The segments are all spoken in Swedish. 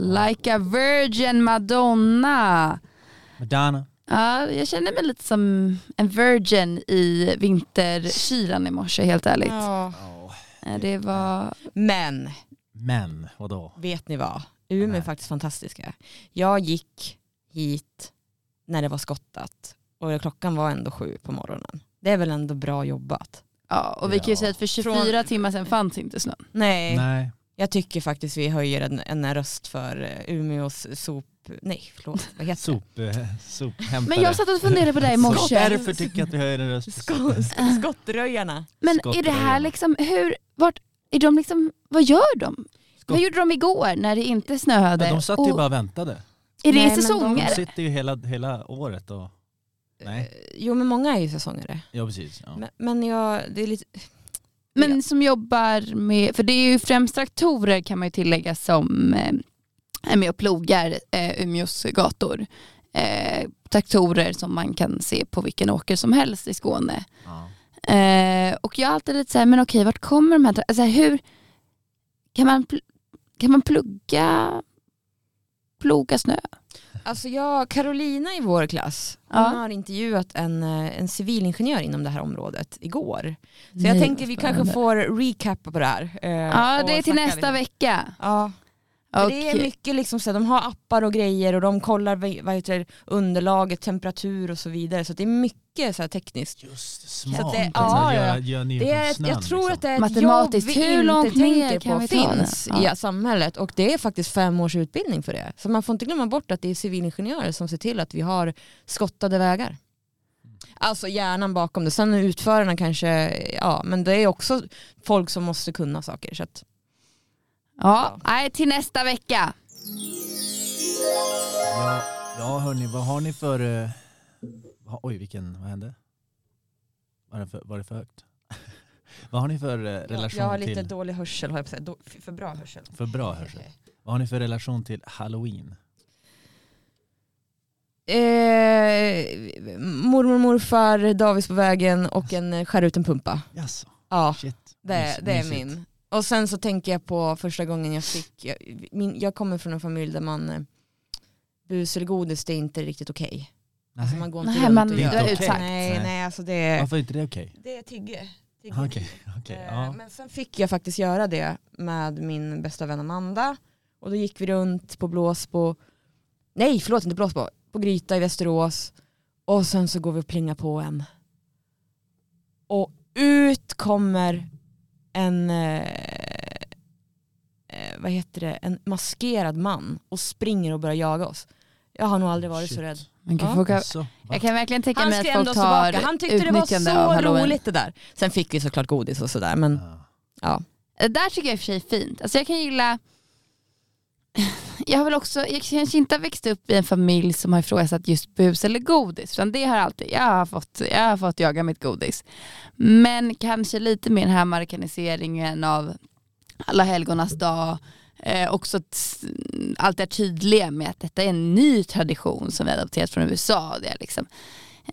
Like a virgin Madonna. Madonna. Ja, jag känner mig lite som en virgin i vinterkylan i morse helt ärligt. Ja. Det var... Men Men, vadå? vet ni vad? Umeå är faktiskt fantastiska. Jag gick hit när det var skottat och klockan var ändå sju på morgonen. Det är väl ändå bra jobbat? Ja, och vi kan ju säga att för 24 Från- timmar sedan fanns inte snön. Nej, Nej. Jag tycker faktiskt vi höjer en, en röst för eh, Umeås sop... Nej, förlåt. Vad heter? Sop, eh, sophämtare. Men jag satt och funderade på det i morse. därför tycker jag att vi höjer en röst. Sko- sk- Skottröjarna. Men är det Skottröjarna. här liksom, hur, vart, är de liksom, vad gör de? Skott- Vad gjorde de igår när det inte snöade? Ja, de satt ju Och bara och väntade. är det Nej, i men de- säsonger? De sitter ju hela, hela året och... Nej, Eh, Jo men många är ju säsongare. ja precis. Ja. Men, men jag, det är lite... Men som jobbar med, för det är ju främst traktorer kan man ju tillägga som eh, är med och plogar eh, Umeås gator. Eh, traktorer som man kan se på vilken åker som helst i Skåne. Ja. Eh, och jag är alltid lite såhär, men okej vart kommer de här, alltså, hur kan man, kan man plugga, ploga snö? Alltså jag, Carolina i vår klass, hon Ja. har intervjuat en, eh, en civilingenjör inom det här området igår. Så Nej, jag vad tänker vi kanske får recappa på det här. eh, Ja det är till nästa lite. vecka. Ja, för det är mycket liksom så här, de har appar och grejer och de kollar vad heter underlaget, temperatur och så vidare. Så det är mycket så här tekniskt. Just Så smart. att det- alltså, ja, gör, ja. gör Det är ett, snön, jag tror liksom. att det är ett Matematiskt, jobb vi hur inte långt ner tänker kan på finns Ja. i samhället och det är faktiskt fem års utbildning för det. Så man får inte glömma bort att det är civilingenjörer som ser till att vi har skottade vägar. Alltså hjärnan bakom det. Sen utförarna kanske, ja men det är också folk som måste kunna saker. Så att, Ja, nej, till nästa vecka. Ja, ja hörni, vad har ni för... eh, vad- oj, vilken, vad hände? Var det för, var det för högt? vad har ni för eh, relation jag har lite till... dålig hörsel, har jag på att säga. Då- för bra hörsel. För bra hörsel. Vad har ni för relation till halloween? Eh, mormor och morfar, Davis på vägen och en eh, skär ut en pumpa. Jaså, Ja. shit. Det, Mys- det är mysigt. min. Och sen så tänker jag på första gången jag fick, jag, min, jag kommer från en familj där man eh, bus eller godis det är inte riktigt okej. Alltså Nej. man går inte Nej, runt man- och Det är utsagt. Nej, Nej. nej alltså det, Varför är inte det okej? det är tygge. tygge. Okej, okej. Eh, ja. Men sen fick jag faktiskt göra det med min bästa vän Amanda. Och då gick vi runt på Blåsbo, nej förlåt inte Blåsbo, på Gryta i Västerås. Och sen så går vi och plingar på en. Och ut kommer en, eh, eh, vad heter det, en maskerad man och springer och börjar jaga oss. Jag har nog aldrig varit Shit. så rädd. Man kan Ja. va? jag kan verkligen tänka mig att folk oss tar. Han tyckte det var så roligt det där. Sen fick vi såklart godis och sådär men Ja. ja. Det där tycker jag i och för sig är fint. Alltså jag kan gilla jag har väl också, jag kanske inte har växt upp i en familj som har ifrågasatt just bus eller godis. Utan det har alltid, jag har, fått, jag har fått jaga mitt godis. Men kanske lite mer den här markaniseringen av alla helgonas dag. Eh, också att allt är tydliga med att detta är en ny tradition som vi har adopterat från USA. Det är liksom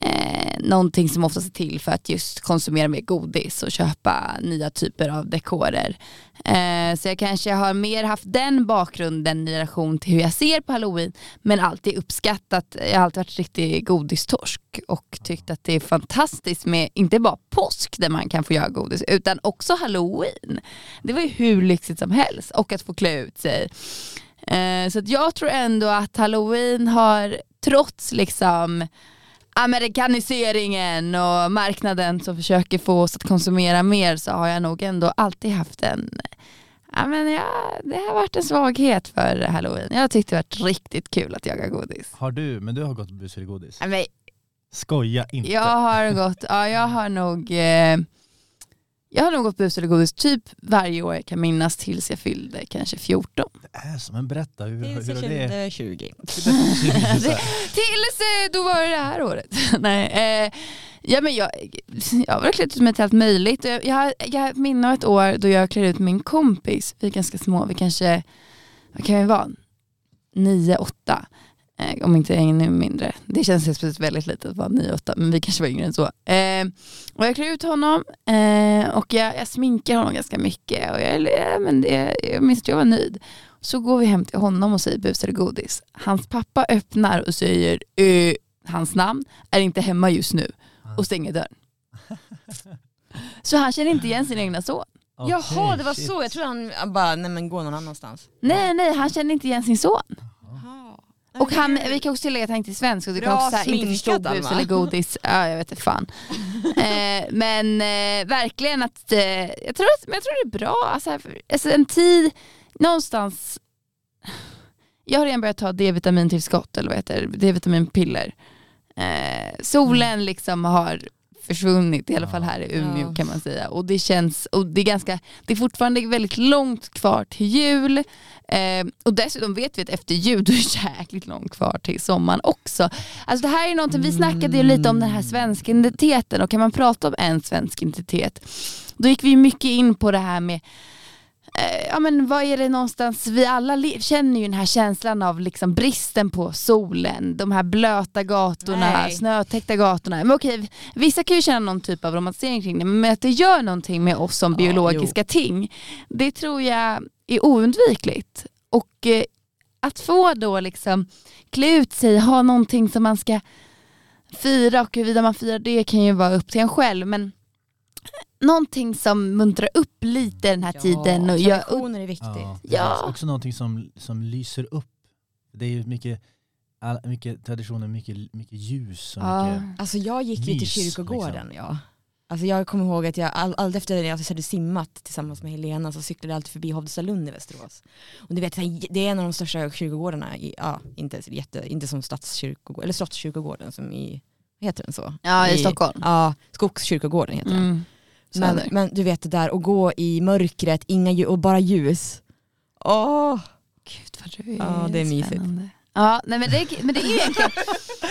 eh, någonting som oftast är till för att just konsumera mer godis och köpa nya typer av dekorer. Eh, så jag kanske har mer haft den bakgrunden i relation till hur jag ser på halloween men alltid uppskattat, jag har alltid varit riktig godistorsk och tyckt att det är fantastiskt med inte bara påsk där man kan få göra godis utan också halloween. Det var ju hur lyxigt som helst och att få klä ut sig. Eh, så att jag tror ändå att halloween har trots liksom amerikaniseringen och marknaden som försöker få oss att konsumera mer så har jag nog ändå alltid haft en Ja, men ja, det har varit en svaghet för halloween. Jag tyckte det varit riktigt kul att jaga godis. Har du, men du har gått bus eller godis? Ja, Men Skoja inte. jag har gått, ja jag har nog eh, jag har nog gått bus eller godis typ varje år jag kan minnas tills jag fyllde kanske 14. Det är så, men berätta hur, Tills hur jag det... fyllde 20. Det- Tills eh, då var det det här året. Nej, eh, ja, men jag, jag har väl klätt ut mig till allt möjligt. Jag, jag, jag har ett minne av ett år då jag klädde ut min kompis. Vi är ganska små, vi kanske, vad kan vi vara? Nio, åtta. Eh, om inte ännu mindre. Det känns helt väldigt litet att vara nio, åtta, men vi kanske var yngre än så. Eh, och jag klär ut honom eh, och jag, jag sminkar honom ganska mycket. Och jag, ja, men det, jag minns att jag var nöjd. Så går vi hem till honom och säger bus eller godis. Hans pappa öppnar och säger eh, hans namn, är inte hemma just nu och stänger dörren. Så han känner inte igen sin egna son. Okej, Jaha det var shit. så, jag trodde han han bara, nej men gå någon annanstans. Nej nej, han känner inte igen sin son. Jaha. Och han, vi kan också tillägga att han inte är svensk och det kan också så här, inte förstå bus eller godis. Ja, jag vet inte fan. eh, men eh, verkligen att, eh, jag, tror att, men jag tror det är bra. Alltså, alltså en tid, någonstans, jag har redan börjat ta D-vitamintillskott eller vad heter det, D-vitaminpiller. Eh, solen liksom har försvunnit, i alla fall här i Umeå kan man säga. Och det känns, och det är ganska, det är fortfarande väldigt långt kvar till jul. Eh, och dessutom vet vi att efter jul då är det jäkligt långt kvar till sommaren också. Alltså det här är någonting, vi snackade ju lite om den här svenska identiteten och kan man prata om en svensk identitet då gick vi mycket in på det här med Ja men vad är det någonstans, vi alla känner ju den här känslan av liksom bristen på solen, de här blöta gatorna, Nej. snötäckta gatorna. Men okej, vissa kan ju känna någon typ av romantisering kring det, men att det gör någonting med oss som Ja, biologiska ting, det tror jag är oundvikligt. Och eh, att få då liksom klä ut sig, ha någonting som man ska fira och huruvida man firar det kan ju vara upp till en själv men någonting som muntrar upp lite den här tiden och gör upp traditioner är viktigt. Ja, det Ja. finns också någonting som, som lyser upp. Det är ju mycket, all, mycket traditioner, mycket, mycket ljus och Ja. mycket... Alltså jag gick ju till Mys, kyrkogården. liksom. Ja. Alltså jag kommer ihåg att jag all, all efter jag hade simmat tillsammans med Helena så cyklade jag alltid förbi Hovdesalund i Västerås. Och du vet, det är en av de största kyrkogårdarna, i, ja, inte, jätte, inte som stadskyrkogården, eller Slottskyrkogården som i, heter den så? Ja, i Stockholm. Ja, Skogskyrkogården heter den. Men, men du vet det där, att gå i mörkret, inga ljus, och bara ljus. Åh! Gud vad du är Ja, det är mysigt. spännande. Ja, nej, men, det, men det är ju egentligen...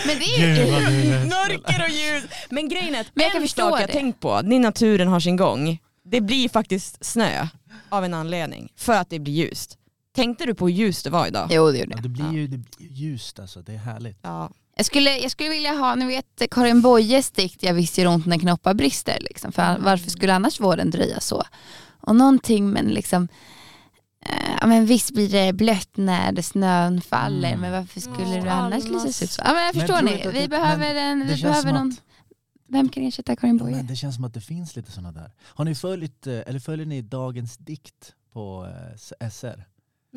Men det är ju, Mörker och ljus! Men grejen är att Men jag kan förstå sak jag det. tänkt på, när naturen har sin gång, det blir faktiskt snö av en anledning, för att det blir ljust. Tänkte du på hur ljust det var idag? jo det gjorde Ja, jag. det blir ju det blir ju ljust alltså, det är härligt. Ja. Jag skulle, jag skulle vilja ha, ni vet Karin Boyes dikt Jag visste gör ont när knoppar brister. Liksom. För varför skulle annars våren dröja så? Och någonting men liksom eh, ja, men visst blir det blött när snön faller Mm. men varför skulle Ja, det annars lysa ut så? Ja, men jag Men förstår tror ni, inte att vi det- behöver en, vi behöver någon, att, vem kan ersätta Karin ja, Boye? men det känns som att det finns lite sådana där. Har ni följt, eh, eller följer ni dagens dikt på eh, SR?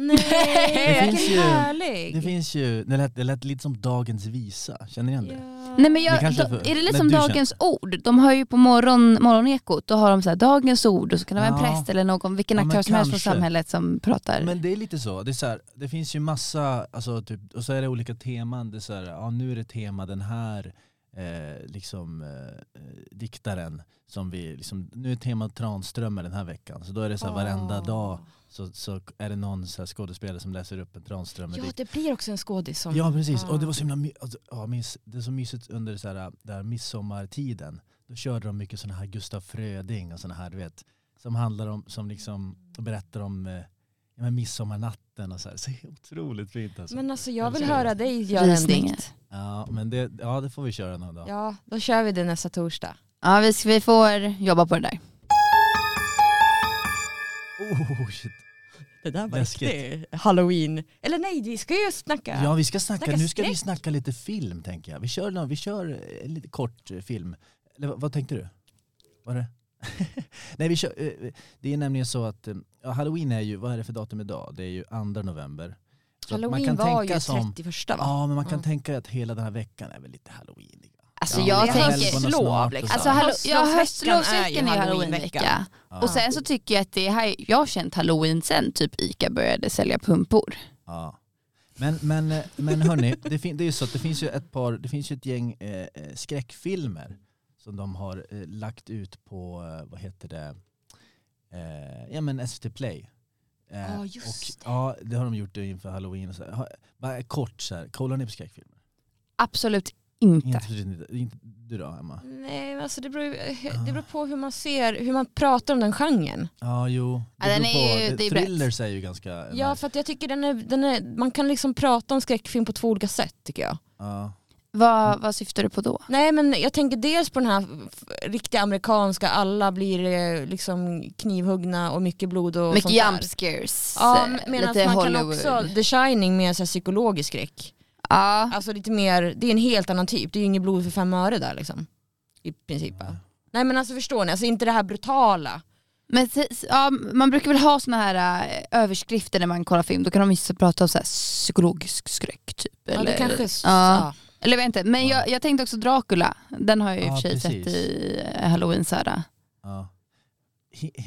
Nej, Det finns vilken ju- härlig! Det finns ju, det lät, det lät lite som dagens visa, känner ni igen det? Ja. Nej men Det jag, kanske då, är det lite som du känner- Dagens ord? De har ju på morgon, morgonekot, då har de så här, dagens ord och så kan det vara en Ja. präst eller någon, vilken Ja, aktör som helst från samhället som pratar. Men det är lite så, det, är så här, det finns ju massa, alltså, typ, och så är det olika teman. Det är så här, ja, nu är det tema den här eh, liksom, eh, diktaren. Som vi, liksom, nu är temat Tranströmer den här veckan. Så då är det så här, varenda dag så, så är det någon så här, skådespelare som läser upp en Tranströmer-dikt. Ja det blir också en skådis som... Ja precis, och det var så himla alltså, ja, det är så mysigt under så här, där midsommartiden. Då körde de mycket sådana här Gustaf Fröding och sådana här du vet. Som handlar om, som liksom berättar om eh, ja, men midsommarnatten och så här. Så otroligt fint alltså. Men alltså jag vill höra dig göra en dikt. Ja men det, ja, det får vi köra någon dag. Ja, då kör vi det nästa torsdag. Ja, vi, vi får jobba på det där. Oh, shit. Det där var Läskigt. halloween. Eller nej, vi ska ju snacka. Ja vi ska snacka, Snacka nu ska vi skräck. snacka lite film tänker jag. Vi kör, vi kör eh, lite kort eh, film. Eller vad, tänkte du? Var det? Nej vi kör, eh, det är nämligen så att ja, halloween är ju, vad är det för datum idag? Det är ju 2 november. Så Halloween var ju som, 31 va? Ja men man kan Ja. tänka att hela den här veckan är väl lite halloween. Alltså Ja, jag det tänker... höstlov, och liksom. så. Alltså, hallo, ja, Höstlovsveckan är ju halloweenvecka. Ja. Och sen så tycker jag att det här, jag har känt halloween sen typ ICA började sälja pumpor. Ja. Men, men, men hörni, det, fin- det är ju så att det finns ju ett par, det finns ju ett gäng eh, eh, skräckfilmer som de har eh, lagt ut på, eh, vad heter det, eh, ja men SVT Play. Eh, Ja, just och, Ja, det har de gjort inför halloween. Och så här. Ha- Bara kort så här, kollar ni på skräckfilmer? Absolut inte. Inte, du då Emma? Nej, alltså det beror, ju- det beror på hur man ser, hur man pratar om den genren. Ja, jo. Ja, den är ju- på. det är brett. Thrillers är ju ganska... Ja, för att jag tycker den är, den är, man kan liksom prata om skräckfilm på två olika sätt tycker jag. ja. Vad, vad syftar du på då? Nej men jag tänker dels på den här riktiga amerikanska, alla blir eh, liksom knivhuggna och mycket blod och Mycket sånt där. jump scares. Ja, eh, medan man Hollywood. kan också, The Shining med så psykologisk skräck. Ja, Alltså lite mer, det är en helt annan typ, det är ju inget blod för fem öre där liksom. I princip. va? Nej men alltså förstår ni, alltså inte det här brutala. men ja, man brukar väl ha såna här äh, överskrifter när man kollar film, då kan de vissa prata om så här psykologisk skräck typ. Ja, Eller, det kanske, ja. ja. eller jag vet inte, men jag, jag tänkte också Dracula, den har jag i och Ja, för sig precis. sett i eh, halloween så här. Ja.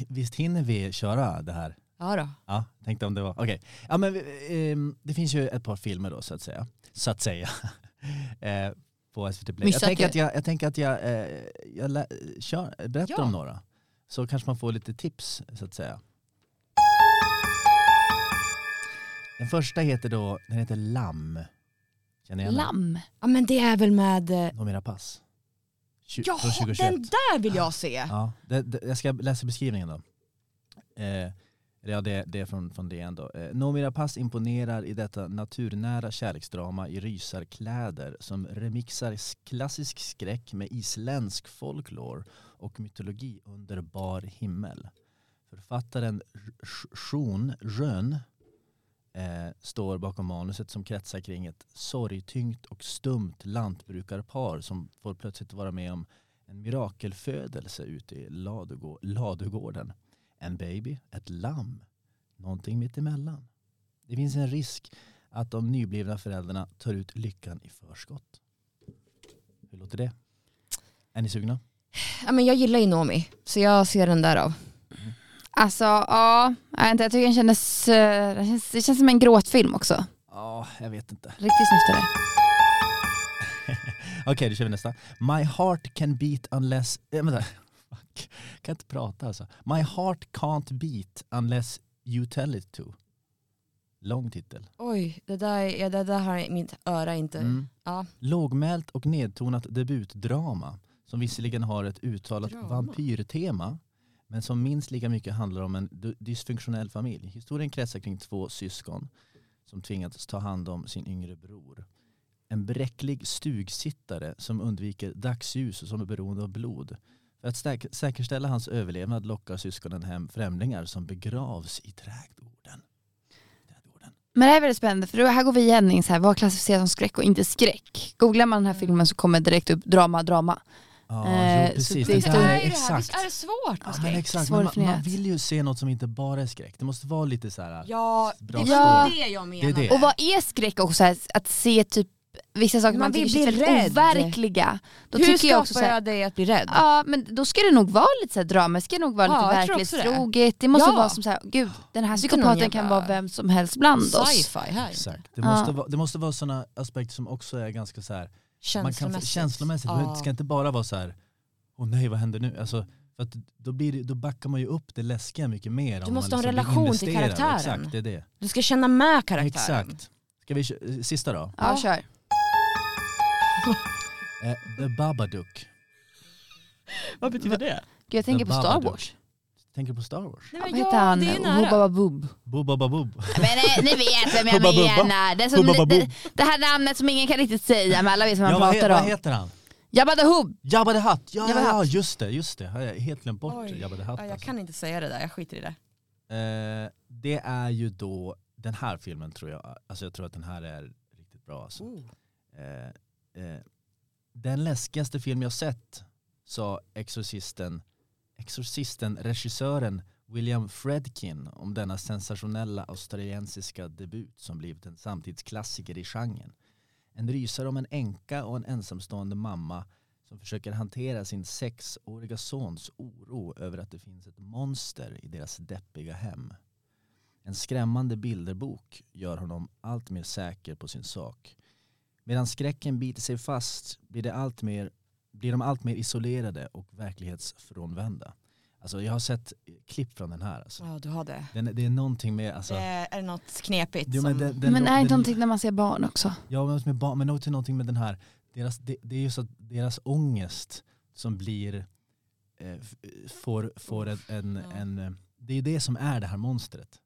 Visst hinner vi köra det här? Ja då. Ja, tänkte om det var, okej. Ja men ehm, det finns ju ett par filmer då så att säga. Så att säga. eh, på SVT Play. Jag tänker att jag, jag, tänker att jag, eh, jag lä- kör, berättar Ja. om några. Så kanske man får lite tips så att säga. Den första heter då, den heter Lamm. Känner igen den? Lamm. Ja men det är väl med, eh, Nomera pass. Tju- ja från 2021. den där vill jag se. Ja, det, det, jag ska läsa beskrivningen då. Eh, ja, det, det är från, från DN då. Eh, Noomi Rapace imponerar i detta naturnära kärleksdrama i rysarkläder som remixar klassisk skräck med isländsk folklore och mytologi under bar himmel. Författaren Sjön Rön eh, står bakom manuset som kretsar kring ett sorgtyngt och stumt lantbrukarpar som får plötsligt vara med om en mirakelfödelse ute i ladugå- ladugården. En baby, ett lamm, någonting mittemellan. Det finns en risk att de nyblivna föräldrarna tar ut lyckan i förskott. Hur låter det? Är ni sugna? Ja, men jag gillar ju Nomi, så jag ser den där av. Alltså ja, jag, inte, jag tycker den kändes, eh, den känns, det känns som en gråtfilm också. Ja, jag vet inte. Riktigt snyftare. Okej, då kör vi nästa. My heart can beat unless... Äh, vänta. Fuck. kan inte prata alltså. My heart can't beat unless you tell it to. Lång titel. Oj, det där, ja, det där har mitt öra inte... Mm. Ja. Lågmält och nedtonat debutdrama som visserligen har ett uttalat Drama. vampyrtema men som minst lika mycket handlar om en dysfunktionell familj. Historien kretsar kring två syskon som tvingats ta hand om sin yngre bror. En bräcklig stugsittare som undviker dagsljus och som är beroende av blod. För att säk- säkerställa hans överlevnad lockar syskonen hem främlingar som begravs i trädgården. trädgården. Men det här är väldigt spännande för då- här går vi igen i så här, vad klassificeras som skräck och inte skräck. Googlar man den här filmen så kommer direkt upp drama, drama. Ja, Eh, jo, så precis. det är Det är är exakt. är svårt Ja, med skräck? exakt. Men man, man vill ju se något som inte bara är skräck. Det måste vara lite så här. Ja, Bra det var det jag. Det är det. Och vad är skräck också? Här, att se typ vissa saker man, Man vill tycker känns väldigt rädd. overkliga. Då Hur tycker jag också skapar här, jag dig att bli rädd? Ja men då ska det nog vara lite så här drama, det ska nog vara Ja, lite jag det. verklighetstroget. Det. måste Ja. vara som så här, gud den här psykopaten jävla kan vara vem som helst bland oss. Sci-fi här. Exakt. Det Ja. måste, vara, det måste vara sådana aspekter som också är ganska så här. Man kan, Känslomässigt. känslomässigt. Det ska inte bara vara så här. Åh nej vad händer nu? Alltså, för att då, blir det, då backar man ju upp det läskiga mycket mer. om måste man ha en liksom relation till karaktären. Exakt, det är det. Du ska känna med karaktären. Exakt. Ska vi sista då? Ja, Ja. kör. Eh, The Babadook. Vad betyder det? Gud, jag tänker The på Star Babadook. Wars. Tänker du på Star Wars? Nej, Vad men heter ja, han? Bababoob. Bubba Men eh, ni vet vem jag Hubba Bubba. menar. Det, Hubba som, det, det här namnet som ingen kan riktigt säga men alla vet vad man Ja, vad, he, pratar vad om. heter han? Jabba the Hubb. Jabba the Hutt! Ja, Jabba the ja, Hutt. just det, just det. Jag har helt glömt bort Oj. Jabba the Hutt. Ja, jag alltså. kan inte säga det där, jag skiter i det. Eh, det är ju då den här filmen tror jag, alltså jag tror att den här är riktigt bra. Alltså. Eh, eh, den läskigaste film jag sett sa Exorcisten, Exorcisten regissören William Fredkin om denna sensationella australiensiska debut som blivit en samtidsklassiker i genren. En rysare om en änka och en ensamstående mamma som försöker hantera sin sexåriga sons oro över att det finns ett monster i deras deppiga hem. En skrämmande bilderbok gör honom allt mer säker på sin sak. Medan skräcken biter sig fast blir, det allt mer, blir de allt mer isolerade och verklighetsfrånvända. Alltså jag har sett klipp från den här. Alltså. Ja, du har det. Den, det är någonting med... Alltså, det är något knepigt Jo, men den- den- Men är inte någonting när man ser barn också? Ja, men med barn, men också någonting med den här, deras, det, det är ju så att deras ångest som blir, eh, får, får en, en, Ja. en, eh, det är det som är det här monstret.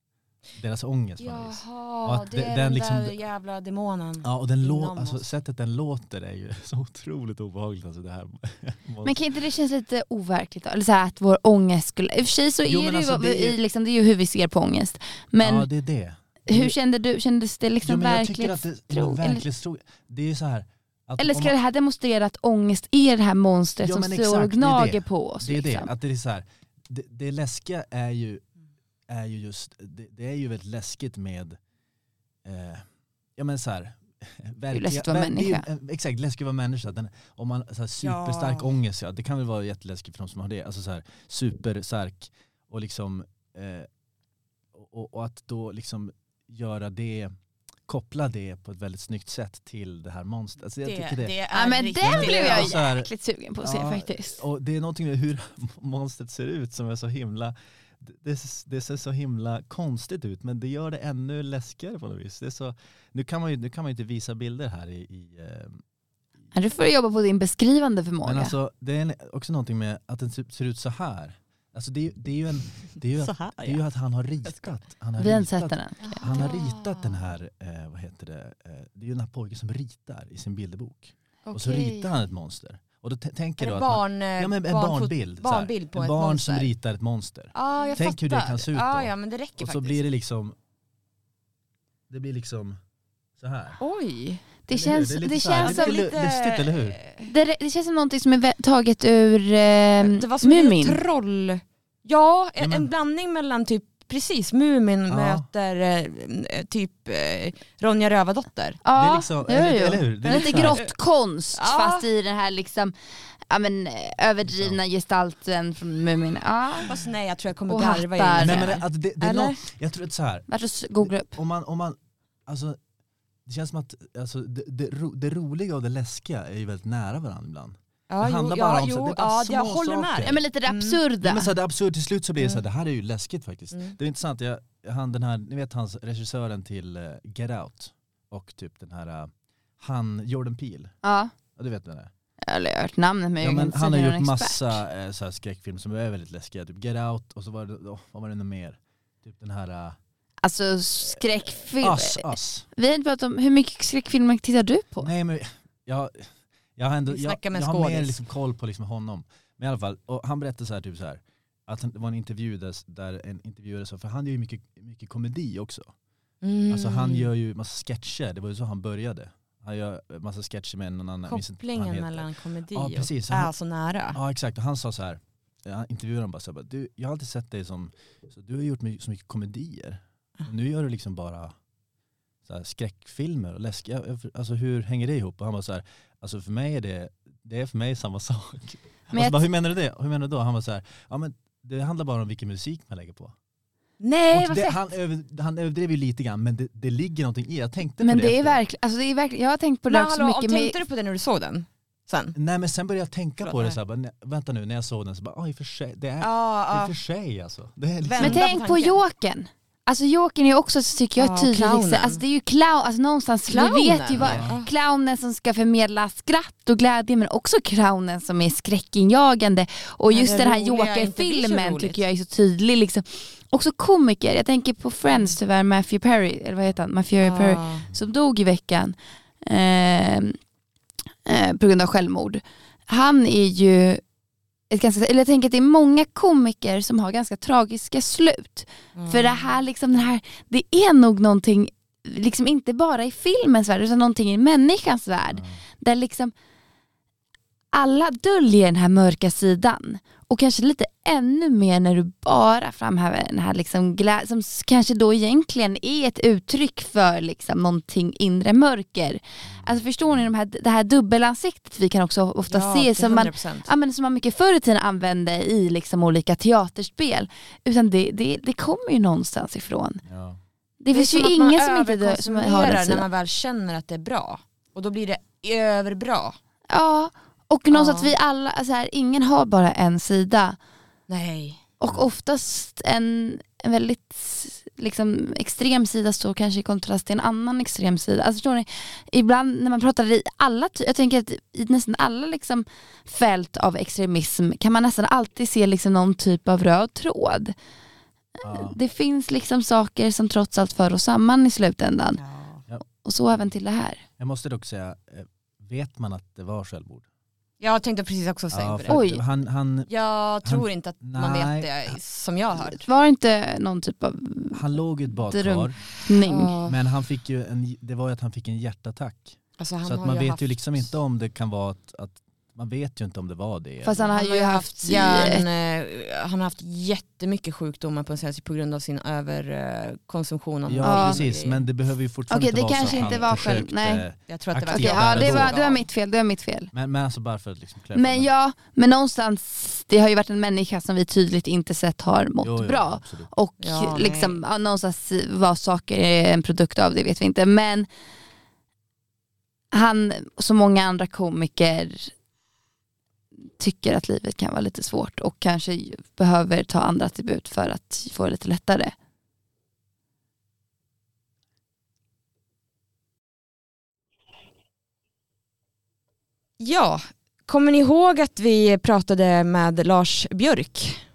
Deras ångest på vis. Och Jaha, att det det- är den den liksom- där jävla demonen. Ja och den lå- alltså, sättet den låter är ju så otroligt obehagligt. Alltså, det här. Men kan inte det kännas lite overkligt då? Eller så här att vår ångest skulle... I och för sig så Jo, är det, ju, alltså, det är ju- i, liksom, det är ju hur vi ser på ångest. Men ja det är det. hur kände du? Kändes det liksom jo, men jag tycker att verkligt? det, tro- det är ju så här. Att Eller ska man- det här demonstrera att ångest är det här monstret Ja, som står och det gnager det. på oss? Det är liksom? det, att det är så här, det, det läskiga är ju, är ju just, det, det är ju väldigt läskigt med, eh, ja men så här, verkliga- läskigt att vara ju- människa. eh, Exakt, läskigt att vara människa. Den, om man så här, superstark Ja. ångest, ja, det kan väl vara jätteläskigt för de som har det. Alltså så här, superstark och liksom, eh, och, och att då liksom göra det, koppla det på ett väldigt snyggt sätt till det här monstret. Alltså jag det, tycker det, det är Ja men riktigt den blev jag så här- jäkligt sugen på att se Ja, faktiskt. och det är någonting med hur monstret ser ut som är så himla det, det ser så himla konstigt ut men det gör det ännu läskigare på något vis. Det är så, nu, kan man ju, nu kan man ju inte visa bilder här i, i eh, Ja, du får jobba på din beskrivande förmåga. men alltså det är också någonting med att den ser ut så här. Alltså det, är- det är ju en, det är ju, att, här, det är ju att han har ritat. Han har Vi har ritat, den han har ritat den här, eh, vad heter det, eh, det är ju den här pojken som ritar i sin bilderbok. Och så ritar han ett monster. Och då tänker Är du att man, barn, eh, Ja men en barnfot- barnbild. så här. barnbild på ett barn monster. som ritar ett monster. Ja, jag Tänk fattar. hur det kan se ut då. ja, men det räcker Och så faktiskt. blir det liksom, det blir liksom så här. Oj. Det Eller känns, det, känns det är som, lite lustigt eller hur? det, det känns som någonting som är taget ur eh, Det var som Mumin. en troll. Ja, en, Ja, men- en blandning mellan typ Precis, Mumin Ja. möter eh, typ eh, Ronja Rövardotter. Ja, det är liksom, jo, eller, jo. eller hur? Det är Lite så här- grottkonst Ja. fast i den här liksom, ja, men, eh, överdrivna gestalten från Mumin. Ja. Fast nej, jag tror jag kommer garva i det. Nej, men det, att det, det är Eller? något, jag tror att så här, Vart och s- googla upp. om man, om man, alltså, det känns som att alltså, det, det, ro, det roliga och det läskiga är ju väldigt nära varandra ibland. Ja, det handlar jo, bara ja, om så- jo, det är bara ja, små jag håller med saker. Ja men lite det Mm. absurda. Ja, men så här, det är absurt, till slut så blir det så här, Mm. det här är ju läskigt faktiskt. Mm. Det är intressant, jag, han den här, ni vet hans regissören till eh, Get Out och typ den här, eh, han Jordan Peele, ja. ja, du vet den där. Eller jag har hört namnet men Ja, jag men han har gjort massa eh, så här skräckfilmer som är väldigt läskiga, typ Get Out och så var det, oh, vad var det nu mer? Typ den här uh, Alltså skräckfilm. Us, Us. Vi har inte pratat om, hur mycket skräckfilmer tittar du på? Nej men jag, jag har ändå, jag, med jag har mer liksom koll på liksom honom. Men i alla fall, och han berättade så här, typ så här att det var en intervju där, där en intervjuare sa, för han gör ju mycket, mycket komedi också. Mm. Alltså han gör ju massa sketcher, det var ju så han började. Han gör massa sketcher med någon annan, jag Kopplingen mellan komedi Ja, precis. och Han- är så nära. Ja exakt, och han sa så här, ja, intervjuaren bara så här, du, jag har alltid sett dig som, så du har gjort så mycket komedier. Och nu gör du liksom bara här, skräckfilmer och läskiga, alltså hur hänger det ihop? Och han var så här, alltså för mig är det, det är för mig samma sak. Men Men jag- bara, hur menar du det? Hur menar du då? Han var så här, ja men det handlar bara om vilken musik man lägger på. Nej Och vad det, fett! han, över, han överdrev ju lite grann men det, det ligger någonting i, jag tänkte Men på det, det är verkligen, alltså det är verkligen, jag har tänkt på det Men också hallå, mycket tänkte med, du på det när du såg den? Sen? Nej men sen började jag tänka Förlåt, på det så här, bara, nej, vänta nu när jag såg den så bara, oj för sig, det är, Ja, det är ja. för sig alltså. Det är liksom, Men tänk på. Jokern. Alltså Jokern är också, så tycker jag, Ja, ett tydligt clownen. Alltså det är ju clown, alltså någonstans, Clownen, vi vet ju vad, ja. clownen som ska förmedla skratt och glädje men också clownen som är skräckinjagande. Och just den här Joker-filmen tycker jag är så tydlig. Liksom. Också komiker, jag tänker på Friends tyvärr, Matthew Perry, eller vad heter han? Matthew Perry, Ja. som dog i veckan eh, eh, på grund av självmord. Han är ju ett ganska, eller jag tänker att det är många komiker som har ganska tragiska slut. För det här, liksom, den här, det är nog någonting, liksom inte bara i filmens värld utan någonting i människans värld. Där liksom alla döljer den här mörka sidan. Och kanske lite ännu mer när du bara framhäver den här liksom glä- som kanske då egentligen är ett uttryck för liksom någonting inre mörker. Alltså förstår ni de här, det här dubbelansiktet vi kan också ofta Ja, se som man, 100%. ja, men som man mycket förr i tiden använde i liksom olika teaterspel. Utan det, det, det kommer ju någonstans ifrån. Ja. Det, finns är ju ingen som inte har den när sidan. man väl känner att det är bra. Och då blir det överbra. Ja, och någonstans Ja. vi alla, alltså här, ingen har bara en sida. Nej. Och oftast en, en väldigt liksom, extrem sida står kanske i kontrast till en annan extrem sida. Alltså, förstår ni? Ibland när man pratar i alla, jag tänker att i nästan alla liksom, fält av extremism kan man nästan alltid se liksom, någon typ av röd tråd. Ja. det finns liksom saker som trots allt för oss samman i slutändan. Ja. Och så även till det här. Jag måste dock säga, eh, vet man att det var självmord? Jag tänkte precis också säga på det. Oj. Han, han, Jag tror Han- inte att man Nej. vet det som jag har hört. Var det inte någon typ av han låg i ett badkar? Ja. men han fick ju en, det var ju att han fick en hjärtattack. Alltså, han så att man vet haft- ju liksom inte om det kan vara att, att man vet ju inte om det var det. Fast han har ju haft hjärn, eh, han har haft jättemycket sjukdomar på senare på grund av sin överkonsumtion av Ja, Ja. precis, men det behöver ju fortfarande Okej, inte det vara kanske så att inte han var själv- försökte- nej. Jag tror att det var Okej, ja, det var, det var mitt fel. Det var mitt fel. Men, men alltså bara för att liksom Men ja, men någonstans, det har ju varit en människa som vi tydligt inte sett har mått Jo, jo, bra. absolut. Och Ja, liksom, ja, någonstans vad saker är en produkt av, det vet vi inte. Men han, som många andra komiker, tycker att livet kan vara lite svårt och kanske behöver ta andra attribut för att få det lite lättare. Ja, kommer ni ihåg att vi pratade med Lars Björk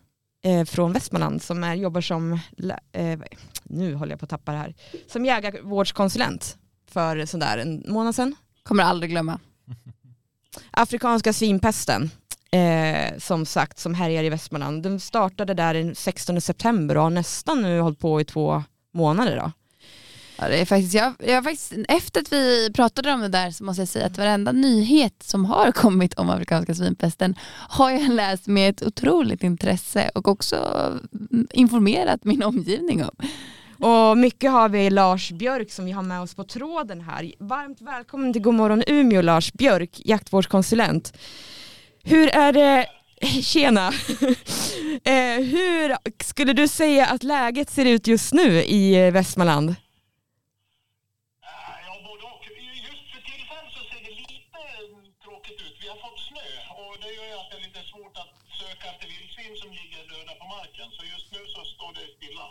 eh, från Västmanland som är, jobbar som, eh, nu håller jag på att tappa det här, som jägarvårdskonsulent för sådär en månad sedan. Kommer aldrig glömma. Afrikanska svinpesten, eh, som sagt, som härjar i Västmanland. Den startade där den 16 september och har nästan nu hållit på i två månader. Då. Ja, det är faktiskt, jag, jag faktiskt, efter att vi pratade om det där så måste jag säga att varenda nyhet som har kommit om afrikanska svinpesten har jag läst med ett otroligt intresse och också mm, informerat min omgivning om. Och mycket har vi Lars Björk som vi har med oss på tråden här. Varmt välkommen till Godmorgon Umeå Lars Björk, jaktvårdskonsulent. Hur är det, tjena, eh, hur skulle du säga att läget ser ut just nu i Västmanland? Ja, både och. Just för tillfället så ser det lite tråkigt ut. Vi har fått snö och det gör ju att det är lite svårt att söka efter vildsvin som ligger döda på marken. Så just nu så står det stilla.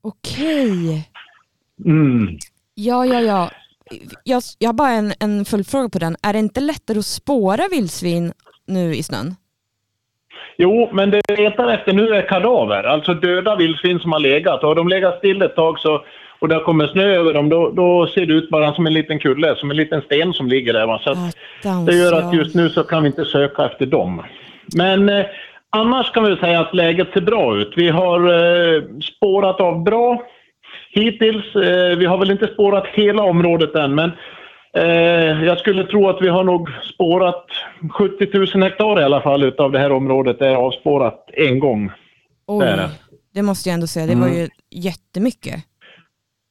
Okej, Mm. ja ja ja. Jag, jag har bara en, en följdfråga på den. Är det inte lättare att spåra vildsvin nu i snön? Jo, men det vi letar efter nu är kadaver, alltså döda vildsvin som har legat. Och har de legat still ett tag så, och det har kommit snö över dem, då, då ser det ut bara som en liten kulle, som en liten sten som ligger där. Va? Så att det gör att just nu så kan vi inte söka efter dem. Men eh, annars kan vi säga att läget ser bra ut. Vi har eh, spårat av bra hittills. Eh, vi har väl inte spårat hela området än, men eh, jag skulle tro att vi har nog spårat 70 000 hektar i alla fall utav det här området är avspårat en gång. Oj, det det. det måste jag ändå säga, det var Mm. ju jättemycket.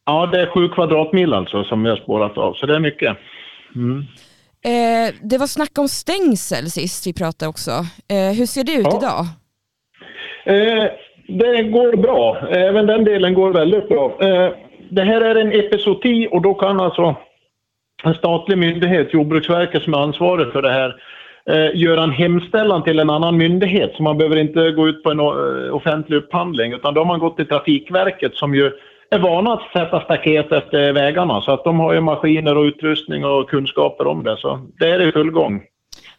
Ja, det är sju kvadratmil alltså som vi har spårat av, så det är mycket. Mm. Eh, det var snack om stängsel sist vi pratade också. Eh, hur ser det ut Ja. idag? Eh, det går bra. Även den delen går väldigt bra. Eh, det här är en epizoti och då kan alltså en statlig myndighet, Jordbruksverket som är ansvarig för det här, eh, göra en hemställan till en annan myndighet. Så man behöver inte gå ut på en eh, offentlig upphandling utan då har man gått till Trafikverket som ju är vana att sätta staket efter vägarna. Så att de har ju maskiner och utrustning och kunskaper om det. Så det är i full gång.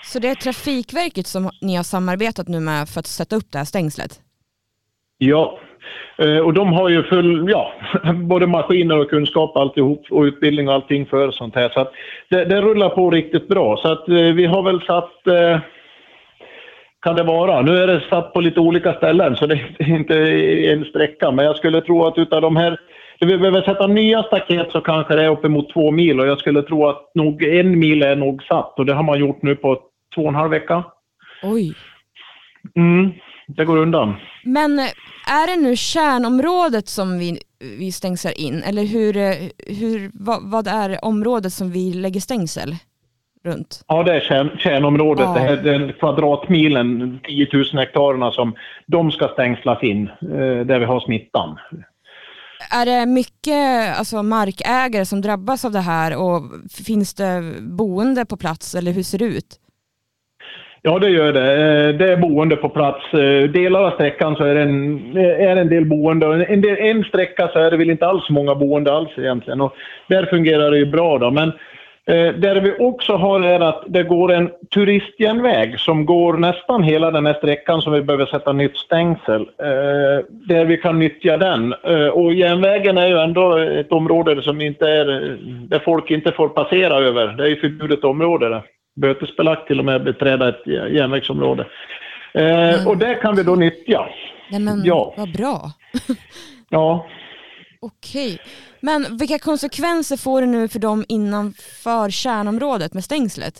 Så det är Trafikverket som ni har samarbetat nu med för att sätta upp det här stängslet? Ja, eh, och de har ju full, ja, både maskiner och kunskap alltihop och utbildning och allting för sånt här. Så det, det rullar på riktigt bra. Så att eh, vi har väl satt, eh, kan det vara, nu är det satt på lite olika ställen så det är inte en sträcka. Men jag skulle tro att utav de här, vi behöver sätta nya staket så kanske det är uppemot två mil och jag skulle tro att nog en mil är nog satt och det har man gjort nu på två och en halv vecka. Oj. Mm, det går undan. Men är det nu kärnområdet som vi, vi stängslar in? Eller hur, hur, vad, vad är området som vi lägger stängsel runt? Ja, det är kärn, kärnområdet. Ja. Det här, den kvadratmilen, 10 000 hektarerna som de ska stängslas in, eh, där vi har smittan. Är det mycket alltså, markägare som drabbas av det här och finns det boende på plats eller hur ser det ut? Ja, det gör det. Eh, det är boende på plats. Eh, delar av sträckan så är det en, eh, är en del boende. En, del, en sträcka så är det väl inte alls många boende alls egentligen. Och där fungerar det ju bra. Då. Men Eh, där vi också har är att det går en turistjärnväg som går nästan hela den här sträckan som vi behöver sätta nytt stängsel. Eh, där vi kan nyttja den. Eh, och järnvägen är ju ändå ett område som inte är, där folk inte får passera över. Det är ju förbjudet område. Där. Bötesbelagt till och med beträda ett järnvägsområde. Mm. Och det kan vi då nyttja. Nej men ja. vad bra. ja. Okej. Men vilka konsekvenser får det nu för dem innanför kärnområdet med stängslet?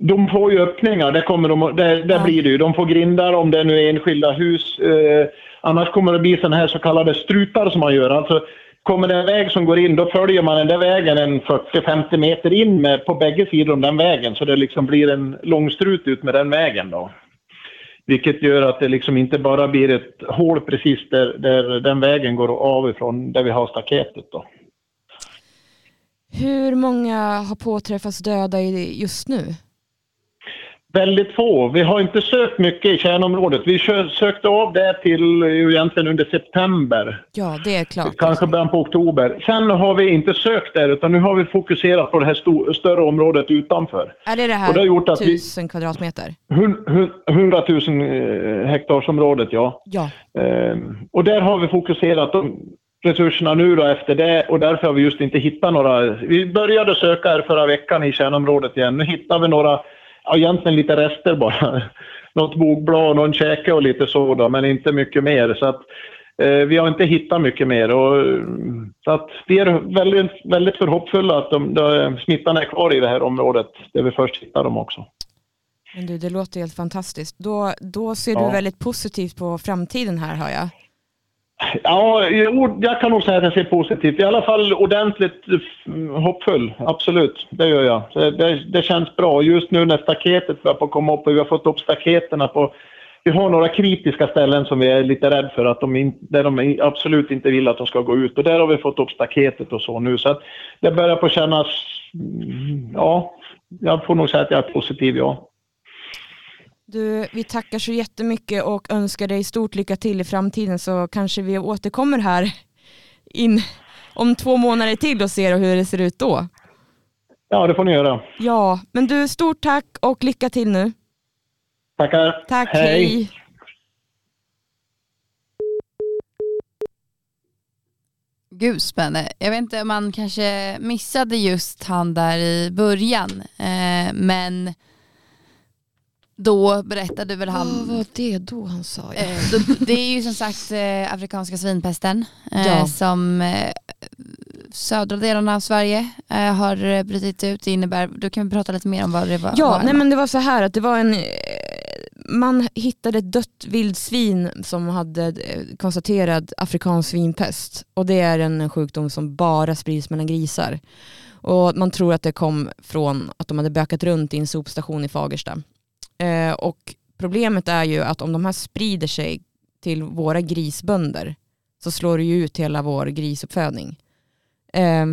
De får ju öppningar, det, kommer de, det, det ja. blir det ju. De får grindar om det nu är enskilda hus. Eh, annars kommer det bli sådana här så kallade strutar som man gör. Alltså, kommer det en väg som går in, då följer man den där vägen en 40-50 meter in med, på bägge sidor om den vägen. Så det liksom blir en långstrut ut med den vägen då. Vilket gör att det liksom inte bara blir ett hål precis där, där den vägen går av ifrån, där vi har staketet. Då. Hur många har påträffats döda just nu? Väldigt få. Vi har inte sökt mycket i kärnområdet. Vi sökte av det till egentligen under september. Ja, det är klart. Kanske början på oktober. Sen har vi inte sökt där utan nu har vi fokuserat på det här större området utanför. Är det det här det har gjort att tusen kvadratmeter? 100 000 eh, hektarsområdet, ja. ja. Ehm, och där har vi fokuserat resurserna nu då efter det och därför har vi just inte hittat några. Vi började söka här förra veckan i kärnområdet igen. Nu hittar vi några ja, egentligen lite rester bara. Något bogblad, någon käke och lite så då, men inte mycket mer. Så att, eh, vi har inte hittat mycket mer. Och, så att vi är väldigt, väldigt förhoppfulla att de, de, smittan är kvar i det här området där vi först hittade dem också. Men du, det låter helt fantastiskt. Då, då ser ja. du väldigt positivt på framtiden här hör jag. Ja, jag kan nog säga att jag ser positivt. I alla fall ordentligt eh, hoppfull, absolut. Det gör jag. Det, det känns bra. Just nu när staketet börjar på komma upp och vi har fått upp staketerna på... Vi har några kritiska ställen som vi är lite rädda för, att de in, där de absolut inte vill att de ska gå ut. Och där har vi fått upp staketet och så nu. Så att det börjar på kännas... Mm, ja, jag får nog säga att jag är positiv, ja. Du, vi tackar så jättemycket och önskar dig stort lycka till i framtiden så kanske vi återkommer här in om två månader till och ser hur det ser ut då. Ja, det får ni göra. Ja, men du, stort tack och lycka till nu. Tackar. Tack, hej. hej. Gud spännande. Jag vet inte om man kanske missade just han där i början, eh, men då berättade väl han... Vad var det då han sa? Ja. Eh, det är ju som sagt eh, afrikanska svinpesten eh, ja. som södra delarna av Sverige har brutit ut. Det innebär, då kan vi prata lite mer om vad det var. Ja, var nej men det var så här att det var en man hittade ett dött vildsvin som hade konstaterad afrikansk svinpest. Och det är en sjukdom som bara sprids mellan grisar. Och man tror att det kom från att de hade bökat runt i en sopstation i Fagersta. Eh, och problemet är ju att om de här sprider sig till våra grisbönder så slår det ju ut hela vår grisuppfödning. Eh,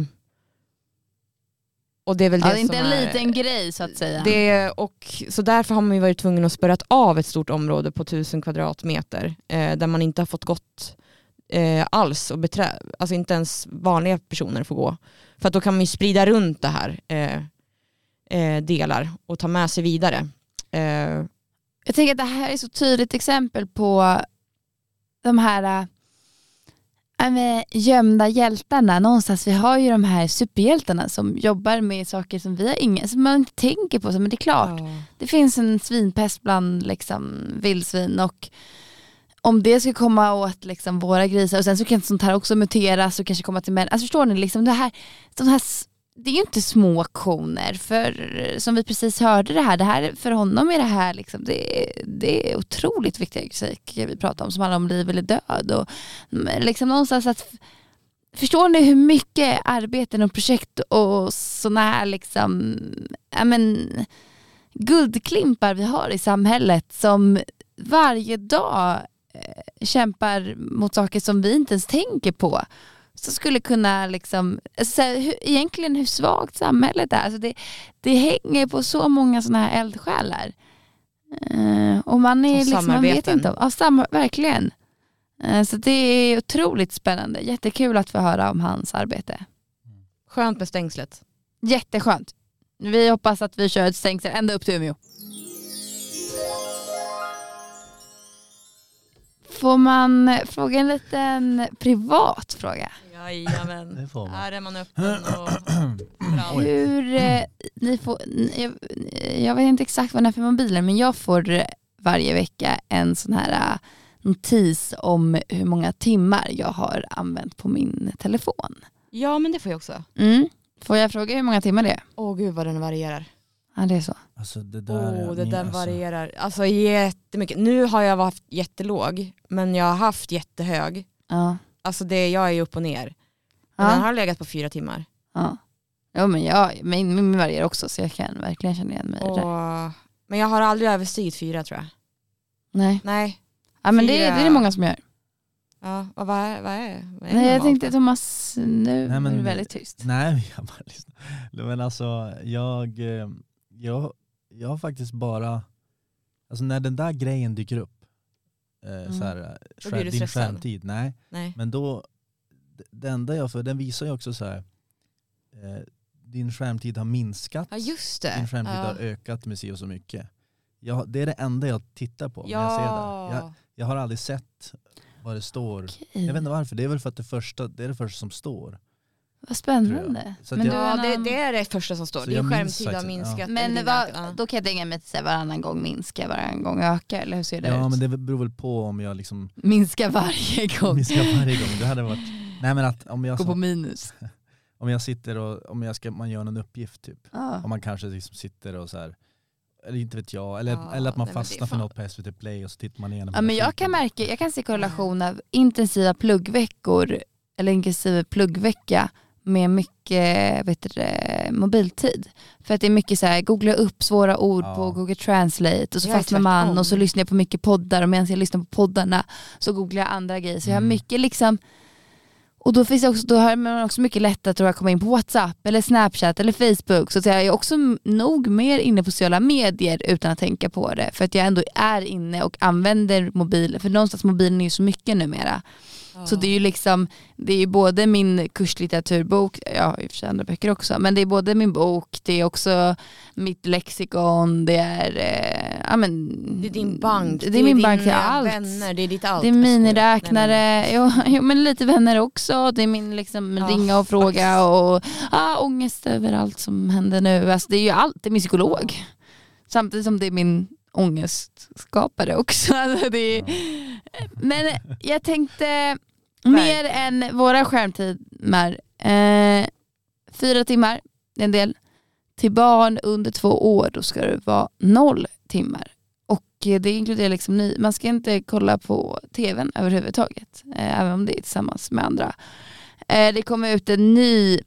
och det är väl det ja, det är inte en är, liten grej så att säga. Det, och, så därför har man ju varit tvungen att spärra av ett stort område på tusen kvadratmeter eh, där man inte har fått gått eh, alls och beträ, alltså inte ens vanliga personer får gå. För då kan man ju sprida runt det här eh, eh delar och ta med sig vidare. Uh, jag tänker att det här är så tydligt exempel på de här äh, gömda hjältarna. Någonstans, vi har ju de här superhjältarna som jobbar med saker som vi har inga, som man inte tänker på. Men det är klart, oh. det finns en svinpest bland liksom, vildsvin och om det ska komma åt liksom, våra grisar och sen så kan sånt här också muteras och kanske komma till män. Alltså förstår ni, liksom, det här, de här det är ju inte små aktioner för som vi precis hörde det här, det här för honom är det här liksom, det, det är otroligt viktiga musik vi pratar om som handlar om liv eller död. Och, liksom någonstans att, förstår ni hur mycket arbeten och projekt och sådana här liksom, ja men, guldklimpar vi har i samhället som varje dag eh, kämpar mot saker som vi inte ens tänker på som skulle kunna, liksom, alltså, hur, egentligen hur svagt samhället är. Alltså det, det hänger på så många sådana här eldsjälar. Uh, och man, är liksom, man vet inte. Ja, sam, verkligen. Uh, så det är otroligt spännande. Jättekul att få höra om hans arbete. Skönt med stängslet. Jätteskönt. Vi hoppas att vi kör ett stängsel ända upp till Umeå. Får man fråga en liten privat fråga? Jajamän. Det får man. Här är man öppen och bra. Hur, eh, ni får, jag, jag vet inte exakt vad det är för mobiler men jag får eh, varje vecka en sån här eh, notis om hur många timmar jag har använt på min telefon. Ja men det får jag också. Mm. Får jag fråga hur många timmar det är? Åh gud vad den varierar. Ja det är så. Alltså det Åh där, det ni- där alltså, varierar. Alltså jättemycket. Nu har jag varit jättelåg men jag har haft jättehög. Ja. Alltså det, jag är ju upp och ner. Men den Ja. har legat på fyra timmar. ja. Jo men jag, min, min varierar också så jag kan verkligen känna igen mig i det. Och, men jag har aldrig överstigit fyra tror jag. Nej. Nej. Ja men det, det är det många som gör. Ja, och vad är, vad är, vad är Nej, jag tänkte? Thomas, nu Nej, men- är du väldigt tyst. Nej, jag bara lyssnar. Men alltså jag, eh, jag, jag har faktiskt bara, alltså när den där grejen dyker upp, eh, Mm. så här, skär, din skärmtid, nej. Nej. Men då, det enda jag, för den visar ju också så här, eh, din skärmtid har minskat, Ja just det. din skärmtid ja. har ökat med si och så mycket. Jag, det är det enda jag tittar på när jag ser det. Jag, Ja. jag har aldrig sett vad det står. Okej. Jag vet inte varför, det är väl för att det, första, det är det första som står. Vad spännande. Så Men, jag- du har Ja det, någon- det är det första som står. Din skärmtid har minskat. ja. men vad, ja. då kan jag tänka mig att varannan gång minska, varannan gång öka eller hur ser det Ja ut? men det beror väl på om jag liksom Minska varje gång. minskar varje gång. Det hade varit, nej men att om jag, Gå på minus. om jag sitter och om jag ska, man gör en uppgift typ. Ja. Om man kanske liksom sitter och så här, eller inte vet jag, eller, Ja, eller att man nej, det fastnar för något på SVT Play och så tittar man igenom Ja, men jag kan märka, jag kan se korrelation av intensiva pluggveckor eller inklusive pluggvecka med mycket vet du, mobiltid. För att det är mycket så här, googla upp svåra ord Ja. på Google Translate och så Jag fastnar man och så lyssnar jag på mycket poddar och medan jag lyssnar på poddarna så googlar jag andra grejer. Så jag har Mm. mycket liksom och då, finns det också, då har man också mycket lättare tror jag, att komma in på WhatsApp eller Snapchat eller Facebook. Så att jag är också nog mer inne på sociala medier utan att tänka på det. För att jag ändå är inne och använder mobilen. För någonstans mobilen är ju så mycket numera. Så det är ju liksom, det är ju både min kurslitteraturbok, ja i och för sig andra böcker också, men det är både min bok, det är också mitt lexikon, det är, eh, ja men. Det är din bank, Det är min bank till allt. vänner, det är ditt allt. Det är Jag miniräknare, jo, jo men lite vänner också, det är min liksom Ja, ringa och fråga och ah, ångest över allt som händer nu. Alltså, det är ju allt, det är min psykolog. Samtidigt som det är min ångestskapare också. Alltså, det är, men jag tänkte mer än våra skärmtimmar. Eh, fyra timmar, det är en del. Till barn under två år då ska det vara noll timmar. Och det inkluderar liksom ny, man ska inte kolla på tvn överhuvudtaget. Eh, även om det är tillsammans med andra. Eh, det kommer ut en ny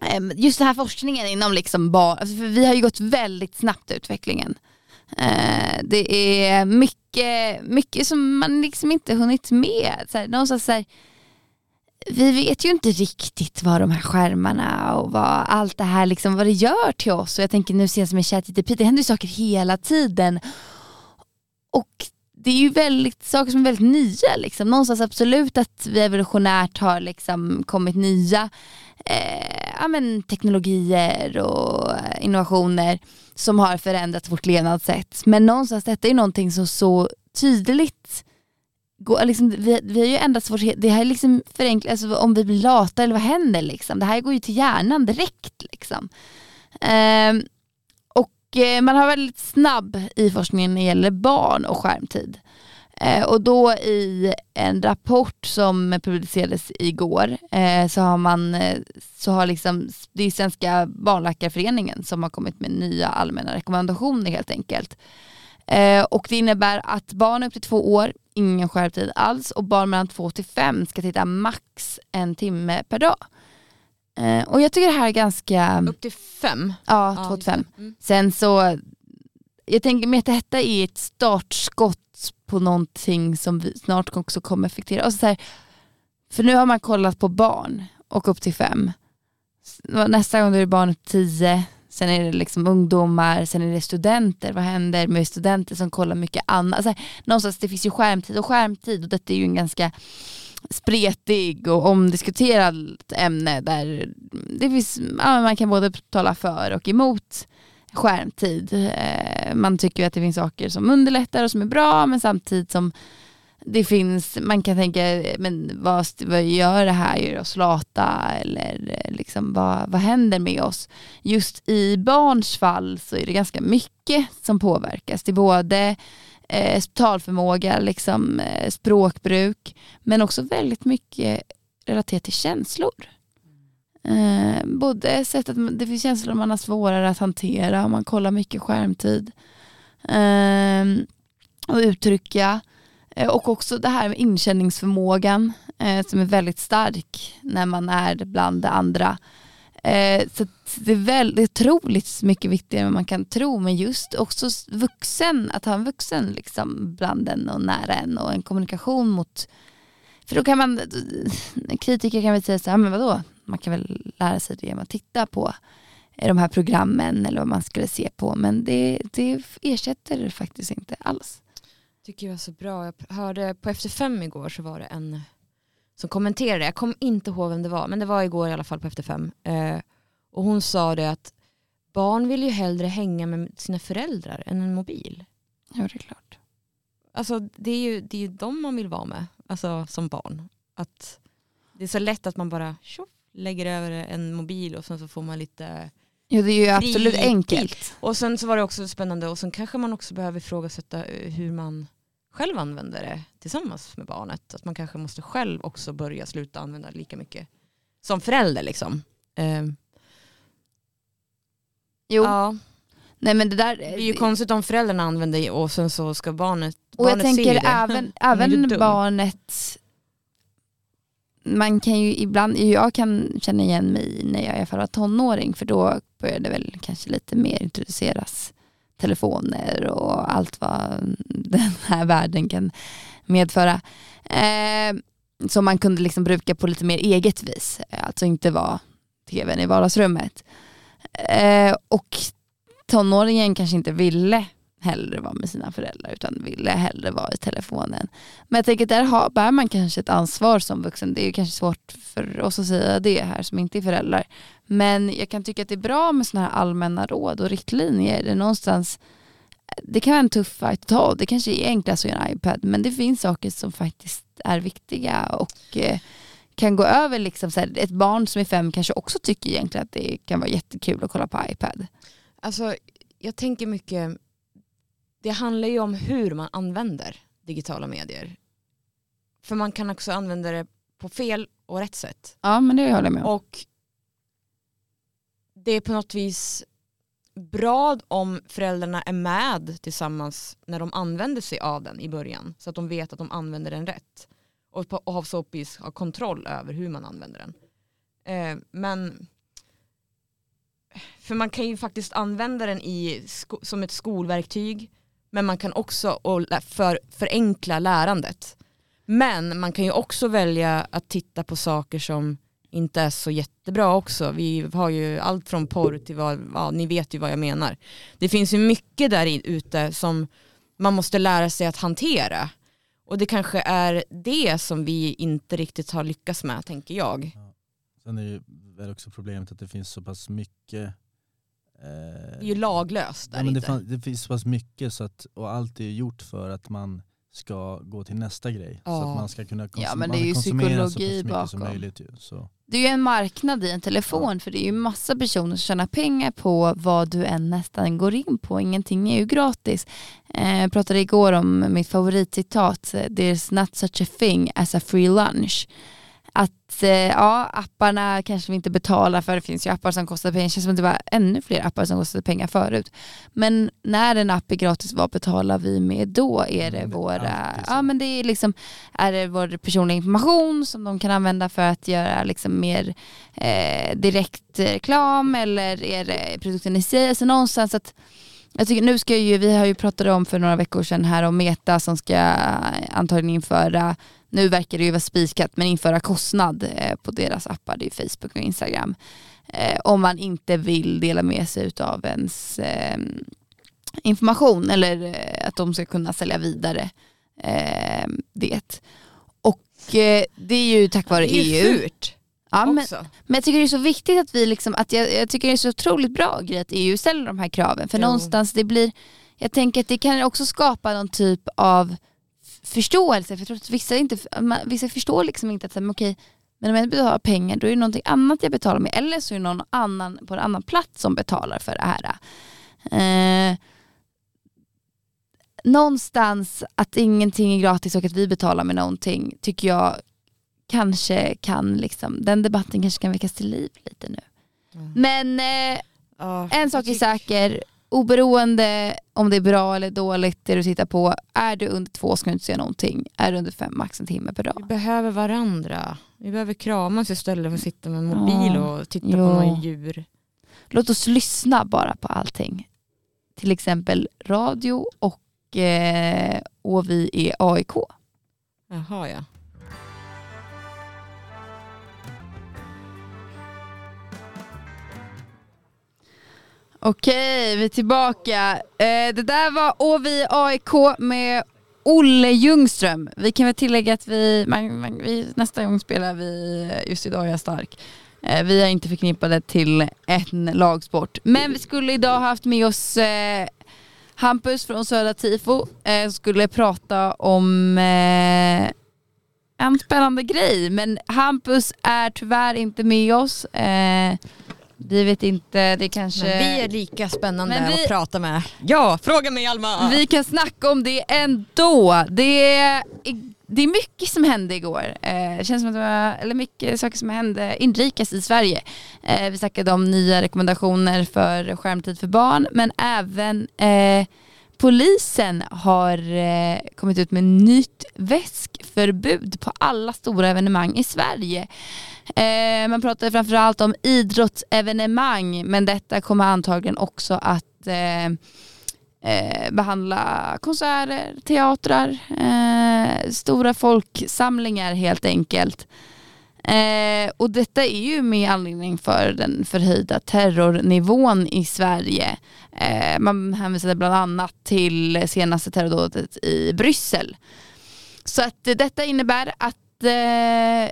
eh, Just den här forskningen inom liksom barn, alltså för vi har ju gått väldigt snabbt i utvecklingen. Eh, det är mycket, mycket som man liksom inte hunnit med. Så här, någonstans så här, vi vet ju inte riktigt vad de här skärmarna och vad allt det här liksom, vad det gör till oss. Och jag tänker nu senast med ChatGPT, det händer ju saker hela tiden. Och det är ju väldigt, saker som är väldigt nya. Liksom. Någonstans absolut att vi evolutionärt har liksom kommit nya eh, ja, men, teknologier och eh, innovationer som har förändrat vårt levnadssätt. Men någonstans detta är någonting som så tydligt går, liksom, vi, vi har ju ändrat vårt, det här är liksom förenklat, alltså, om vi blir lata eller vad händer liksom? Det här går ju till hjärnan direkt liksom. Eh, Eh, man har väldigt snabb i forskningen när det gäller barn och skärmtid. Eh, och då i en rapport som publicerades igår eh, så har man, så har liksom, det är Svenska barnläkarföreningen som har kommit med nya allmänna rekommendationer helt enkelt. Och det innebär att barn upp till två år, ingen skärptid alls och barn mellan två till fem ska titta max en timme per dag. Eh, och jag tycker det här är ganska, Upp till fem. ja Ja, två till fem. Mm. Sen så, jag tänker mig att detta är ett startskott på någonting som vi snart också kommer effektera. Och så här, för nu har man kollat på barn och upp till fem. Nästa gång är det barn upp till tio, sen är det liksom ungdomar, sen är det studenter. Vad händer med studenter som kollar mycket annat? Alltså, någonstans, det finns ju skärmtid och skärmtid och detta är ju en ganska spretig och omdiskuterad ämne där det finns, ja, man kan både tala för och emot skärmtid. Eh, man tycker att det finns saker som underlättar och som är bra men samtidigt som det finns, man kan tänka, men vad, vad gör det här? Gör oss lata? Eller eh, liksom, vad, vad händer med oss? Just i barns fall så är det ganska mycket som påverkas. Det är både eh, talförmåga, liksom, eh, språkbruk, men också väldigt mycket relaterat till känslor. Eh, både sätt att det finns känslor man har svårare att hantera man kollar mycket skärmtid. Eh, och uttrycka. Eh, och också det här med inkänningsförmågan eh, som är väldigt stark när man är bland det andra. Eh, så det är väldigt otroligt mycket viktigare än man kan tro men just också vuxen, att ha en vuxen liksom bland en och nära en och en kommunikation mot för då kan man, kritiker kan väl säga så här, men vadå, man kan väl lära sig det genom att titta på eh, de här programmen eller vad man skulle se på men det, det ersätter faktiskt inte alls tycker jag var så bra. Jag hörde på Efter fem igår så var det en som kommenterade, jag kommer inte ihåg vem det var, men det var igår i alla fall på Efter fem. Eh, och hon sa det att barn vill ju hellre hänga med sina föräldrar än en mobil. Ja det är klart. Alltså det är ju, det är ju dem man vill vara med, alltså som barn. Att det är så lätt att man bara tjoff, lägger över en mobil och sen så får man lite Ja det är ju absolut enkelt. Och sen så var det också spännande och sen kanske man också behöver ifrågasätta eh, hur man själv använder det tillsammans med barnet. Att man kanske måste själv också börja sluta använda lika mycket som förälder liksom. Eh. Jo. Ja. Nej, men det, där, det är ju konstigt om föräldrarna använder det och sen så ska barnet, och barnet jag tänker även, även barnet man kan ju ibland, jag kan känna igen mig när jag i alla fall var tonåring för då började väl kanske lite mer introduceras telefoner och allt vad den här världen kan medföra. Eh, som man kunde liksom bruka på lite mer eget vis, alltså inte vara tvn i vardagsrummet. Eh, och tonåringen kanske inte ville hellre vara med sina föräldrar utan ville hellre vara i telefonen. Men jag tänker där har, bär man kanske ett ansvar som vuxen. Det är ju kanske svårt för oss att säga det här som inte är föräldrar. Men jag kan tycka att det är bra med sådana här allmänna råd och riktlinjer. Det, någonstans, det kan vara en tuff fight att ta. Det kanske är enklast att göra en iPad men det finns saker som faktiskt är viktiga och eh, kan gå över. Liksom, så här, ett barn som är fem kanske också tycker egentligen att det kan vara jättekul att kolla på iPad. Alltså, jag tänker mycket det handlar ju om hur man använder digitala medier. För man kan också använda det på fel och rätt sätt. Ja men det håller jag med om. Och det är på något vis bra om föräldrarna är med tillsammans när de använder sig av den i början. Så att de vet att de använder den rätt. Och på och vis ha kontroll över hur man använder den. Eh, men för man kan ju faktiskt använda den i, som ett skolverktyg men man kan också för, förenkla lärandet. Men man kan ju också välja att titta på saker som inte är så jättebra också. Vi har ju allt från porr till vad, ja, ni vet ju vad jag menar. Det finns ju mycket där ute som man måste lära sig att hantera. Och det kanske är det som vi inte riktigt har lyckats med, tänker jag. Ja. Sen är det också problemet att det finns så pass mycket det är ju laglöst där ja, men det, fann, det, finns så pass mycket så att, och allt är gjort för att man ska gå till nästa grej. Ja. Så att man ska kunna konsum ja, men det är ju konsumera så mycket bakom. som möjligt. Ju, så. Det är ju en marknad i en telefon för det är ju massa personer som tjänar pengar på vad du än nästan går in på. Ingenting är ju gratis. Eh, jag pratade igår om mitt favoritcitat, there's not such a thing as a free lunch att eh, ja, apparna kanske vi inte betalar för. Det finns ju appar som kostar pengar. Det känns som att det var ännu fler appar som kostade pengar förut. Men när en app är gratis, vad betalar vi med då? Är det, mm, våra, ja, men det är, liksom, är det vår personliga information som de kan använda för att göra liksom mer eh, direkt reklam eller är det produkten i sig? Alltså någonstans att jag tycker, nu ska ju, vi har ju pratat om för några veckor sedan här om Meta som ska antagligen införa nu verkar det ju vara spikat, men införa kostnad eh, på deras appar, det är Facebook och Instagram. Eh, om man inte vill dela med sig av ens eh, information eller att de ska kunna sälja vidare det. Och det är ju tack vare EU. Det är ju e fult. Ja, men, men jag tycker det är så viktigt att vi liksom, att jag, jag tycker det är så otroligt bra grej att EU ställer de här kraven. För Jo. någonstans det blir, jag tänker att det kan också skapa någon typ av förståelse. För jag tror att vissa, inte, vissa förstår liksom inte att men okej, men om jag betalar pengar då är det någonting annat jag betalar med. Eller så är det någon annan på en annan plats som betalar för det här. Eh, någonstans att ingenting är gratis och att vi betalar med någonting tycker jag kanske kan, liksom, den debatten kanske kan väckas till liv lite nu. Mm. Men eh, Ja, en sak är säker, oberoende om det är bra eller dåligt det du tittar på, är du under två ska du inte se någonting. Är du under fem, max en timme per Vi dag. behöver varandra. Vi behöver kramas istället för att sitta med en mobil Ja. och titta Jo. på några djur. Låt oss lyssna bara på allting. Till exempel radio och, eh, och vi är AIK. Jaha ja. Okej, vi är tillbaka. Eh, det där var OVI AIK med Olle Ljungström. Vi kan väl tillägga att vi, man, man, vi nästa gång spelar vi Just idag är jag stark. Eh, vi är inte förknippade till en lagsport. Men vi skulle idag haft med oss eh, Hampus från Södra Tifo eh, skulle prata om eh, en spännande grej. Men Hampus är tyvärr inte med oss. Eh, vi vet inte, det kanske... Men vi är lika spännande vi- att prata med. Ja, fråga mig Alma! Vi kan snacka om det ändå. Det är, det är mycket som hände igår. Eh, det känns som att det var, eller mycket saker som hände inrikes i Sverige. Eh, vi snackade om nya rekommendationer för skärmtid för barn men även eh, polisen har eh, kommit ut med nytt väskförbud på alla stora evenemang i Sverige. Eh, man pratar framförallt om idrottsevenemang men detta kommer antagligen också att eh, eh behandla konserter, teatrar, eh, stora folksamlingar helt enkelt. Eh, och detta är ju med anledning för den förhöjda terrornivån i Sverige. Eh, man hänvisade bland annat till senaste terrordådet i Bryssel. Så att detta innebär att eh,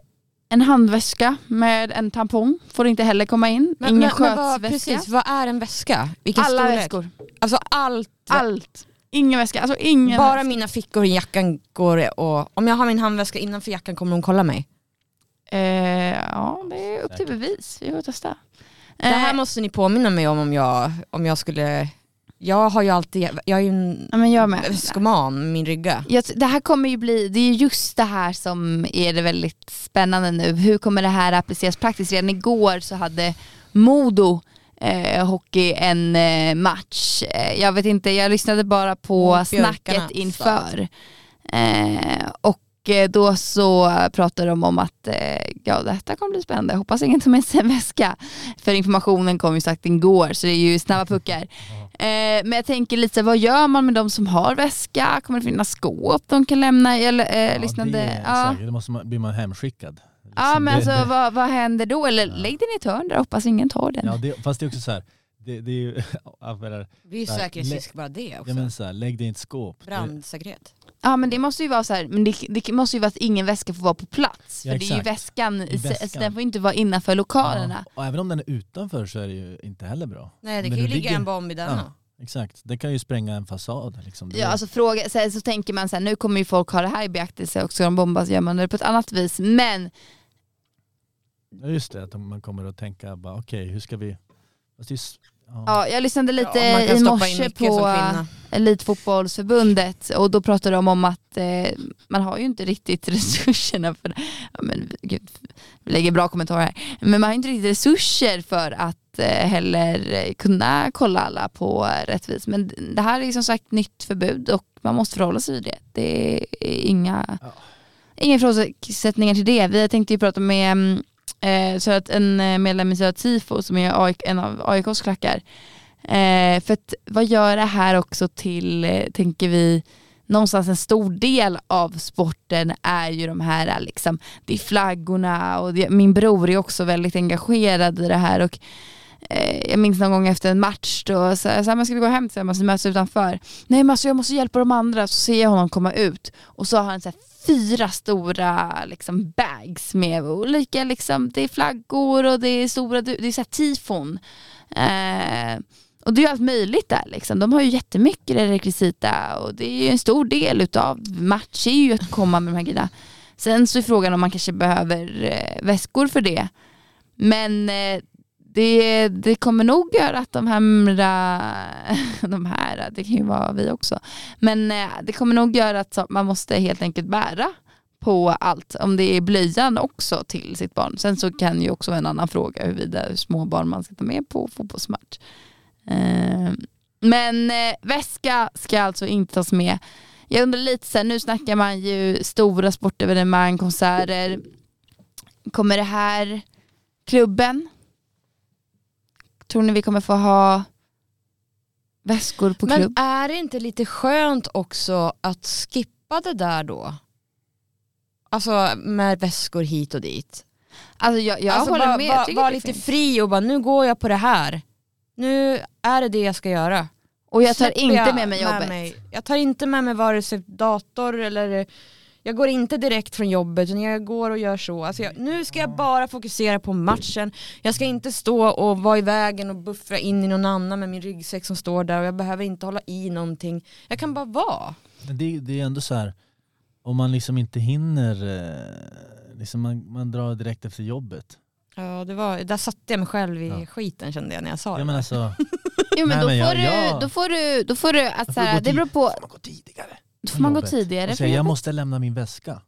en handväska med en tampong får inte heller komma in. Men, Ingen men, men vad, skötsväska. precis, vad är en väska? Vilken Alla storlek? väskor. Alltså allt. Allt. Ingen väska. Alltså ingen Bara väska. mina fickor i jackan går och om jag har min handväska innanför jackan kommer de kolla mig. Eh, ja, det är upp till bevis. Vi får testa. Det här Eh, måste ni påminna mig om om jag, om jag skulle, jag har ju alltid, jag är ju en ja, men jag med. min rygga. Jag, det här kommer ju bli, det är just det här som är det väldigt spännande nu. Hur kommer det här appliceras praktiskt? Redan igår så hade Modo eh, hockey en eh, match. Eh, jag vet inte, jag lyssnade bara på snacket inför. Eh, och då så pratade de om att eh, ja, detta kommer bli spännande. Hoppas ingen tar med sig en väska. För informationen kom ju sagt igår så det är ju snabba puckar. Eh, men jag tänker lite vad gör man med de som har väska? Kommer det finnas skåp de kan lämna? Eller, eh, lyssnande? det ja. säkert. Då måste man, blir man hemskickad. ja Liksom, men det- alltså det- vad, vad händer då? Eller Ja. lägg den i ett hörn där hoppas ingen tar den. Ja, det, fast det är också så här, det, det är ju, menar, Det är säkerhetsrisk bara det också. jag menar så här, lägg det i ett skåp. Brandsäkerhet. Ja men det måste ju vara så här, men det, det måste ju vara att ingen väska får vara på plats. Ja, för det är ju exakt. väskan, I alltså, väskan. den får inte vara innanför lokalerna. Ja, och även om den är utanför så är det ju inte heller bra. Nej det Men kan ju ligga ligger- en bomb i denna. Exakt, det kan ju spränga en fasad. Liksom. Ja, alltså fråga, så, här, så tänker man så här, nu kommer ju folk ha det här i beaktelse och ska de bombas gör man det på ett annat vis. Men Ja, just det, att man kommer att tänka bara okej, hur ska vi... Fast är, ja. ja, jag lyssnade lite Ja, i morse på. Elitfotbollsförbundet och då pratade de om att eh, man har ju inte riktigt resurserna för ja, men, gud, vi lägger bra kommentarer här. Men man har inte riktigt resurser för att eh, heller kunna kolla alla på rätt vis. Men det här är som sagt nytt förbud och man måste förhålla sig till det. Det är inga, Ja. inga ifrågasättningar till det. Vi tänkte ju prata med mm, eh, så att en eh, medlem i Södra Tifo som är AIK, en av AIKs klackar. Eh, för att vad gör det här också till, eh, tänker vi, någonstans en stor del av sporten är ju de här eh, liksom, det är flaggorna och det, min bror är också väldigt engagerad i det här och Eh, jag minns någon gång efter en match då, så här, men ska vi gå hem tillsammans, vi möts utanför. Nej men alltså jag måste hjälpa de andra, så ser jag honom komma ut och så har han så här fyra stora liksom, bags med olika, liksom, det är flaggor och det är stora, det är så här tifon. Eh, och det är ju allt möjligt där liksom. De har ju jättemycket rekvisita och det är ju en stor del utav match är ju att komma med de här grejerna. Sen så är frågan om man kanske behöver eh, väskor för det. Men eh, det, det kommer nog göra att de här, de här, det kan ju vara vi också, men eh, det kommer nog göra att man måste helt enkelt bära på allt, om det är blöjan också till sitt barn. Sen så kan ju också en annan fråga huruvida hur små barn man ska ta med på fotbollsmatch. Ehm, men eh, väska ska alltså inte tas med. Jag undrar lite så här, nu snackar man ju stora sportevenemang, konserter. Kommer det här klubben? Tror ni vi kommer få ha väskor på klubb? Men är det inte lite skönt också att skippa det där då? Alltså med väskor hit och dit. Alltså jag, jag alltså håller bara, med. Vara det lite finns. fri och bara nu går jag på det här. Nu är det det jag ska göra. Och jag tar Släpper inte jag med mig jobbet. mig- Jag tar inte med mig vare sig dator eller jag går inte direkt från jobbet utan jag går och gör så. Alltså jag, nu ska jag bara fokusera på matchen. Jag ska inte stå och vara i vägen och buffra in i någon annan med min ryggsäck som står där och jag behöver inte hålla i någonting. Jag kan bara vara. Men det, det är ändå så här, om man liksom inte hinner, eh, liksom man, man drar direkt efter jobbet. Ja, det var, där satte jag mig själv i Ja. skiten kände jag när jag sa det. Ja, men alltså, Jo, men Nej, då, men jag- får du, då får du, då får du att Då så får här, gå det beror på, får man gå tidigare. Då får man gå tidigare Och säga, jag måste lämna min väska.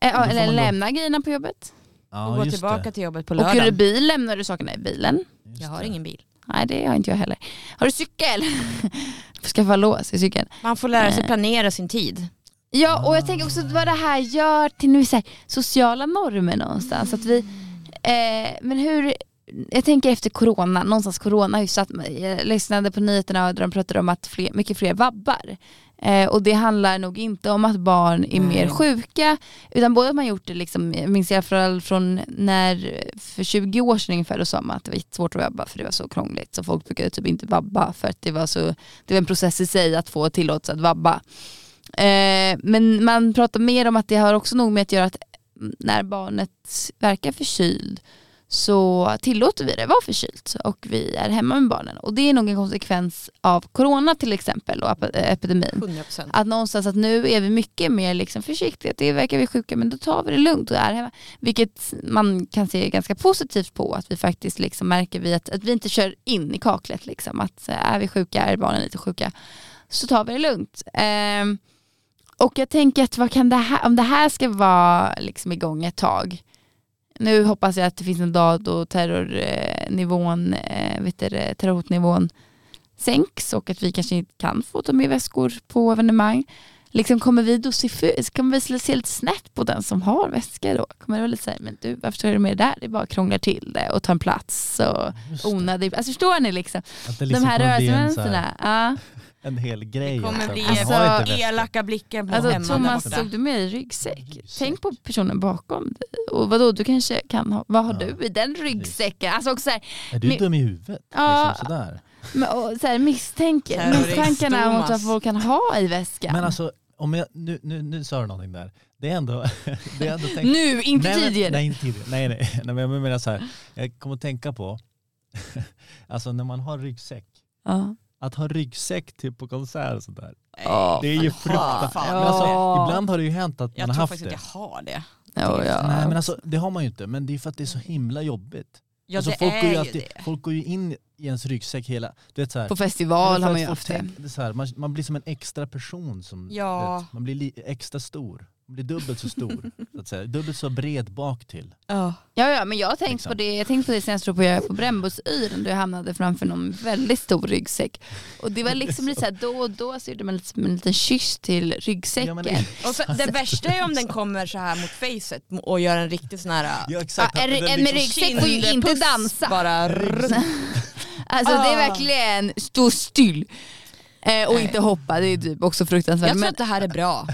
Eh, då eller lämna grejerna på jobbet. Ja, och gå just tillbaka det. till jobbet på Åker du lördagen. bil lämnar du sakerna i bilen. Just Jag har det. ingen bil. Nej det har inte jag heller. Har du cykel? Får skaffa lås i cykeln. Man får lära sig Eh. planera sin tid. Ja och jag tänker också vad det här gör till nu, så här, sociala normer någonstans. Att vi, eh, men hur, jag tänker efter corona, någonstans corona har ju satt mig, jag lyssnade på nyheterna där de pratade om att fler, mycket fler vabbar. Eh, och det handlar nog inte om att barn är mer sjuka utan både att man gjort det, liksom, jag minns i alla fall från när, för 20 år sedan ungefär, då sa man att det var svårt att vabba för det var så krångligt så folk brukade typ inte vabba för att det var så, det var en process i sig att få tillåtelse att vabba. Eh, men man pratar mer om att det har också nog med att göra att när barnet verkar förkyld så tillåter vi det vara förkylt och vi är hemma med barnen. Och det är nog en konsekvens av corona till exempel och ep- epidemin. 100%. Att någonstans att nu är vi mycket mer liksom försiktiga, det verkar vi sjuka men då tar vi det lugnt och är hemma. Vilket man kan se ganska positivt på, att vi faktiskt liksom märker vi att, att vi inte kör in i kaklet. Liksom. Att eh, är vi sjuka, är barnen lite sjuka, så tar vi det lugnt. Ehm, och jag tänker att vad kan det här, om det här ska vara liksom igång ett tag, nu hoppas jag att det finns en dag då terrornivån, eh, vet du, det, terrorhotnivån sänks och att vi kanske inte kan få ta med väskor på evenemang. Liksom kommer vi då se, kommer vi se lite snett på den som har väska då? Kommer det vara lite såhär, men du varför tar du med det där? Det bara krånglar till det och tar en plats och onödig. Alltså förstår ni liksom? Det De liksom här kommer bli en, så här- rörelsemönsterna. Ja. En hel grej. Det kommer också. bli Alltså, elaka blickar på Alltså hemma Thomas, borta. du med dig ryggsäck? Ryggsäck. Tänk på personen bakom dig. Och vadå, du kanske kan ha, vad har Ja. du i den ryggsäcken? Alltså också så här, Är du dum i huvudet? Ja. Liksom sådär. men, och, så här misstänker, misstankarna mot vad folk kan ha i väskan. Men alltså, om jag, nu, nu, nu sa du någonting där. Det är ändå... Det är ändå tänkt, nu, inte nej, tidigare. Nej, inte tidigare. Nej, nej. nej men jag menar så här. Jag kommer att tänka på, alltså när man har ryggsäck, Ja. Att ha ryggsäck till på konsert och sådär. Ja. Det är ju fruktansvärt. Men alltså, Ja. ibland har det ju hänt att Jag man tror har haft faktiskt det. att jag har det. Ja, ja. Nej men alltså det har man ju inte, men det är för att det är så himla jobbigt. Ja alltså, det folk, är går ju alltid, det. folk går ju in i ens ryggsäck hela... Du vet, så här, På festival har man ju haft det. så här, man, man blir som en extra person. Som, Ja. vet, man blir li, extra stor. Blir dubbelt så stor. så att säga. Dubbelt så bred bak till. Ja. Ja, ja, men jag har tänkt Liksom. på det, jag tänkte på det senast jag på, på Brännbosyren då jag hamnade framför någon väldigt stor ryggsäck. Och det var liksom lite så här, då och då så gjorde man lite en liten kyss till ryggsäcken. Ja, men det- Och så, det värsta är om den kommer så här mot facet och gör en riktig sån här Ja Ja, exakt. en, en med liksom- ryggsäck får ju inte dansa. Bara. Alltså det är Ah. verkligen stå still. Eh, och Nej. inte hoppa, det är typ också fruktansvärt. Jag tror Men, att det här är bra.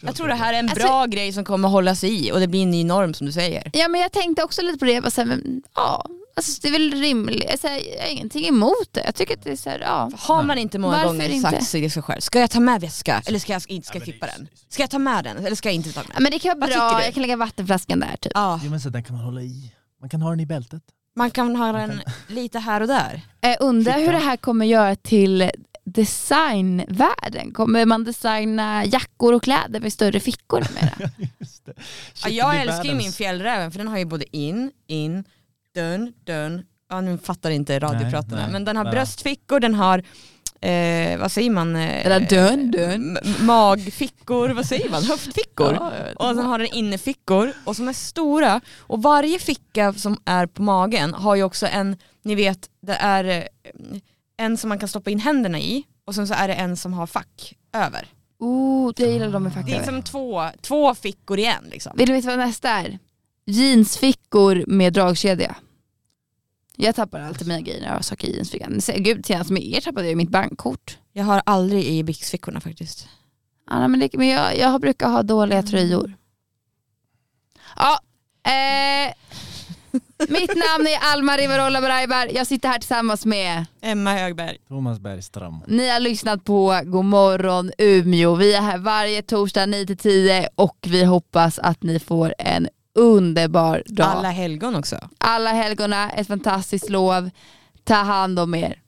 Jag tror det här är en Alltså- bra grej som kommer hållas i och det blir en ny norm som du säger. ja men jag tänkte också lite på det, bara så här, men, ja, alltså, det är väl rimligt, alltså, jag har ingenting emot det. Jag tycker att det är så här, ja. Har man inte många Varför gånger inte? sagt till sig själv, ska jag ta med väska eller ska jag inte ska Ja, jag tippa den? Ska jag ta med den eller ska jag inte ta med Ja, den? Men det kan vara bra, jag kan lägga vattenflaskan där typ. Ja, Jo men så den kan man hålla i. Man kan ha den i bältet. man kan ha den lite här och där. Eh, undrar hur det här kommer göra till designvärlden. Kommer man designa jackor och kläder med större fickor numera? Ja, jag älskar ju min fjällräven för den har ju både in, in, dörn, dörn. Ja nu fattar inte radiopratarna nej, men den har bröstfickor, den har eh, vad säger man? Eh, dörn. m- Magfickor, vad säger man? Höftfickor. Ja, Och sen har den innefickor och som är stora. Och varje ficka som är på magen har ju också en, ni vet, det är eh, en som man kan stoppa in händerna i och sen så är det en som har fack över. Oh, jag gillar de med Det är som två, två fickor igen liksom. Vill du veta vad nästa är? Jeansfickor med dragkedja. Jag tappar alltid mina grejer när jag har saker i jeansfickan. Gud, senast med er tappade jag mitt bankkort. Jag har aldrig i byxfickorna faktiskt. Ja, nej, men det, men jag, jag brukar ha dåliga tröjor. Ja, eh, mitt namn är Alma Rivarola Braibar. Jag sitter här tillsammans med Emma Högberg. Thomas Bergström. Ni har lyssnat på Godmorgon Umeå. Vi är här varje torsdag 9-10 och vi hoppas att ni får en underbar dag. Alla helgon också. Alla helgona, ett fantastiskt lov. Ta hand om er.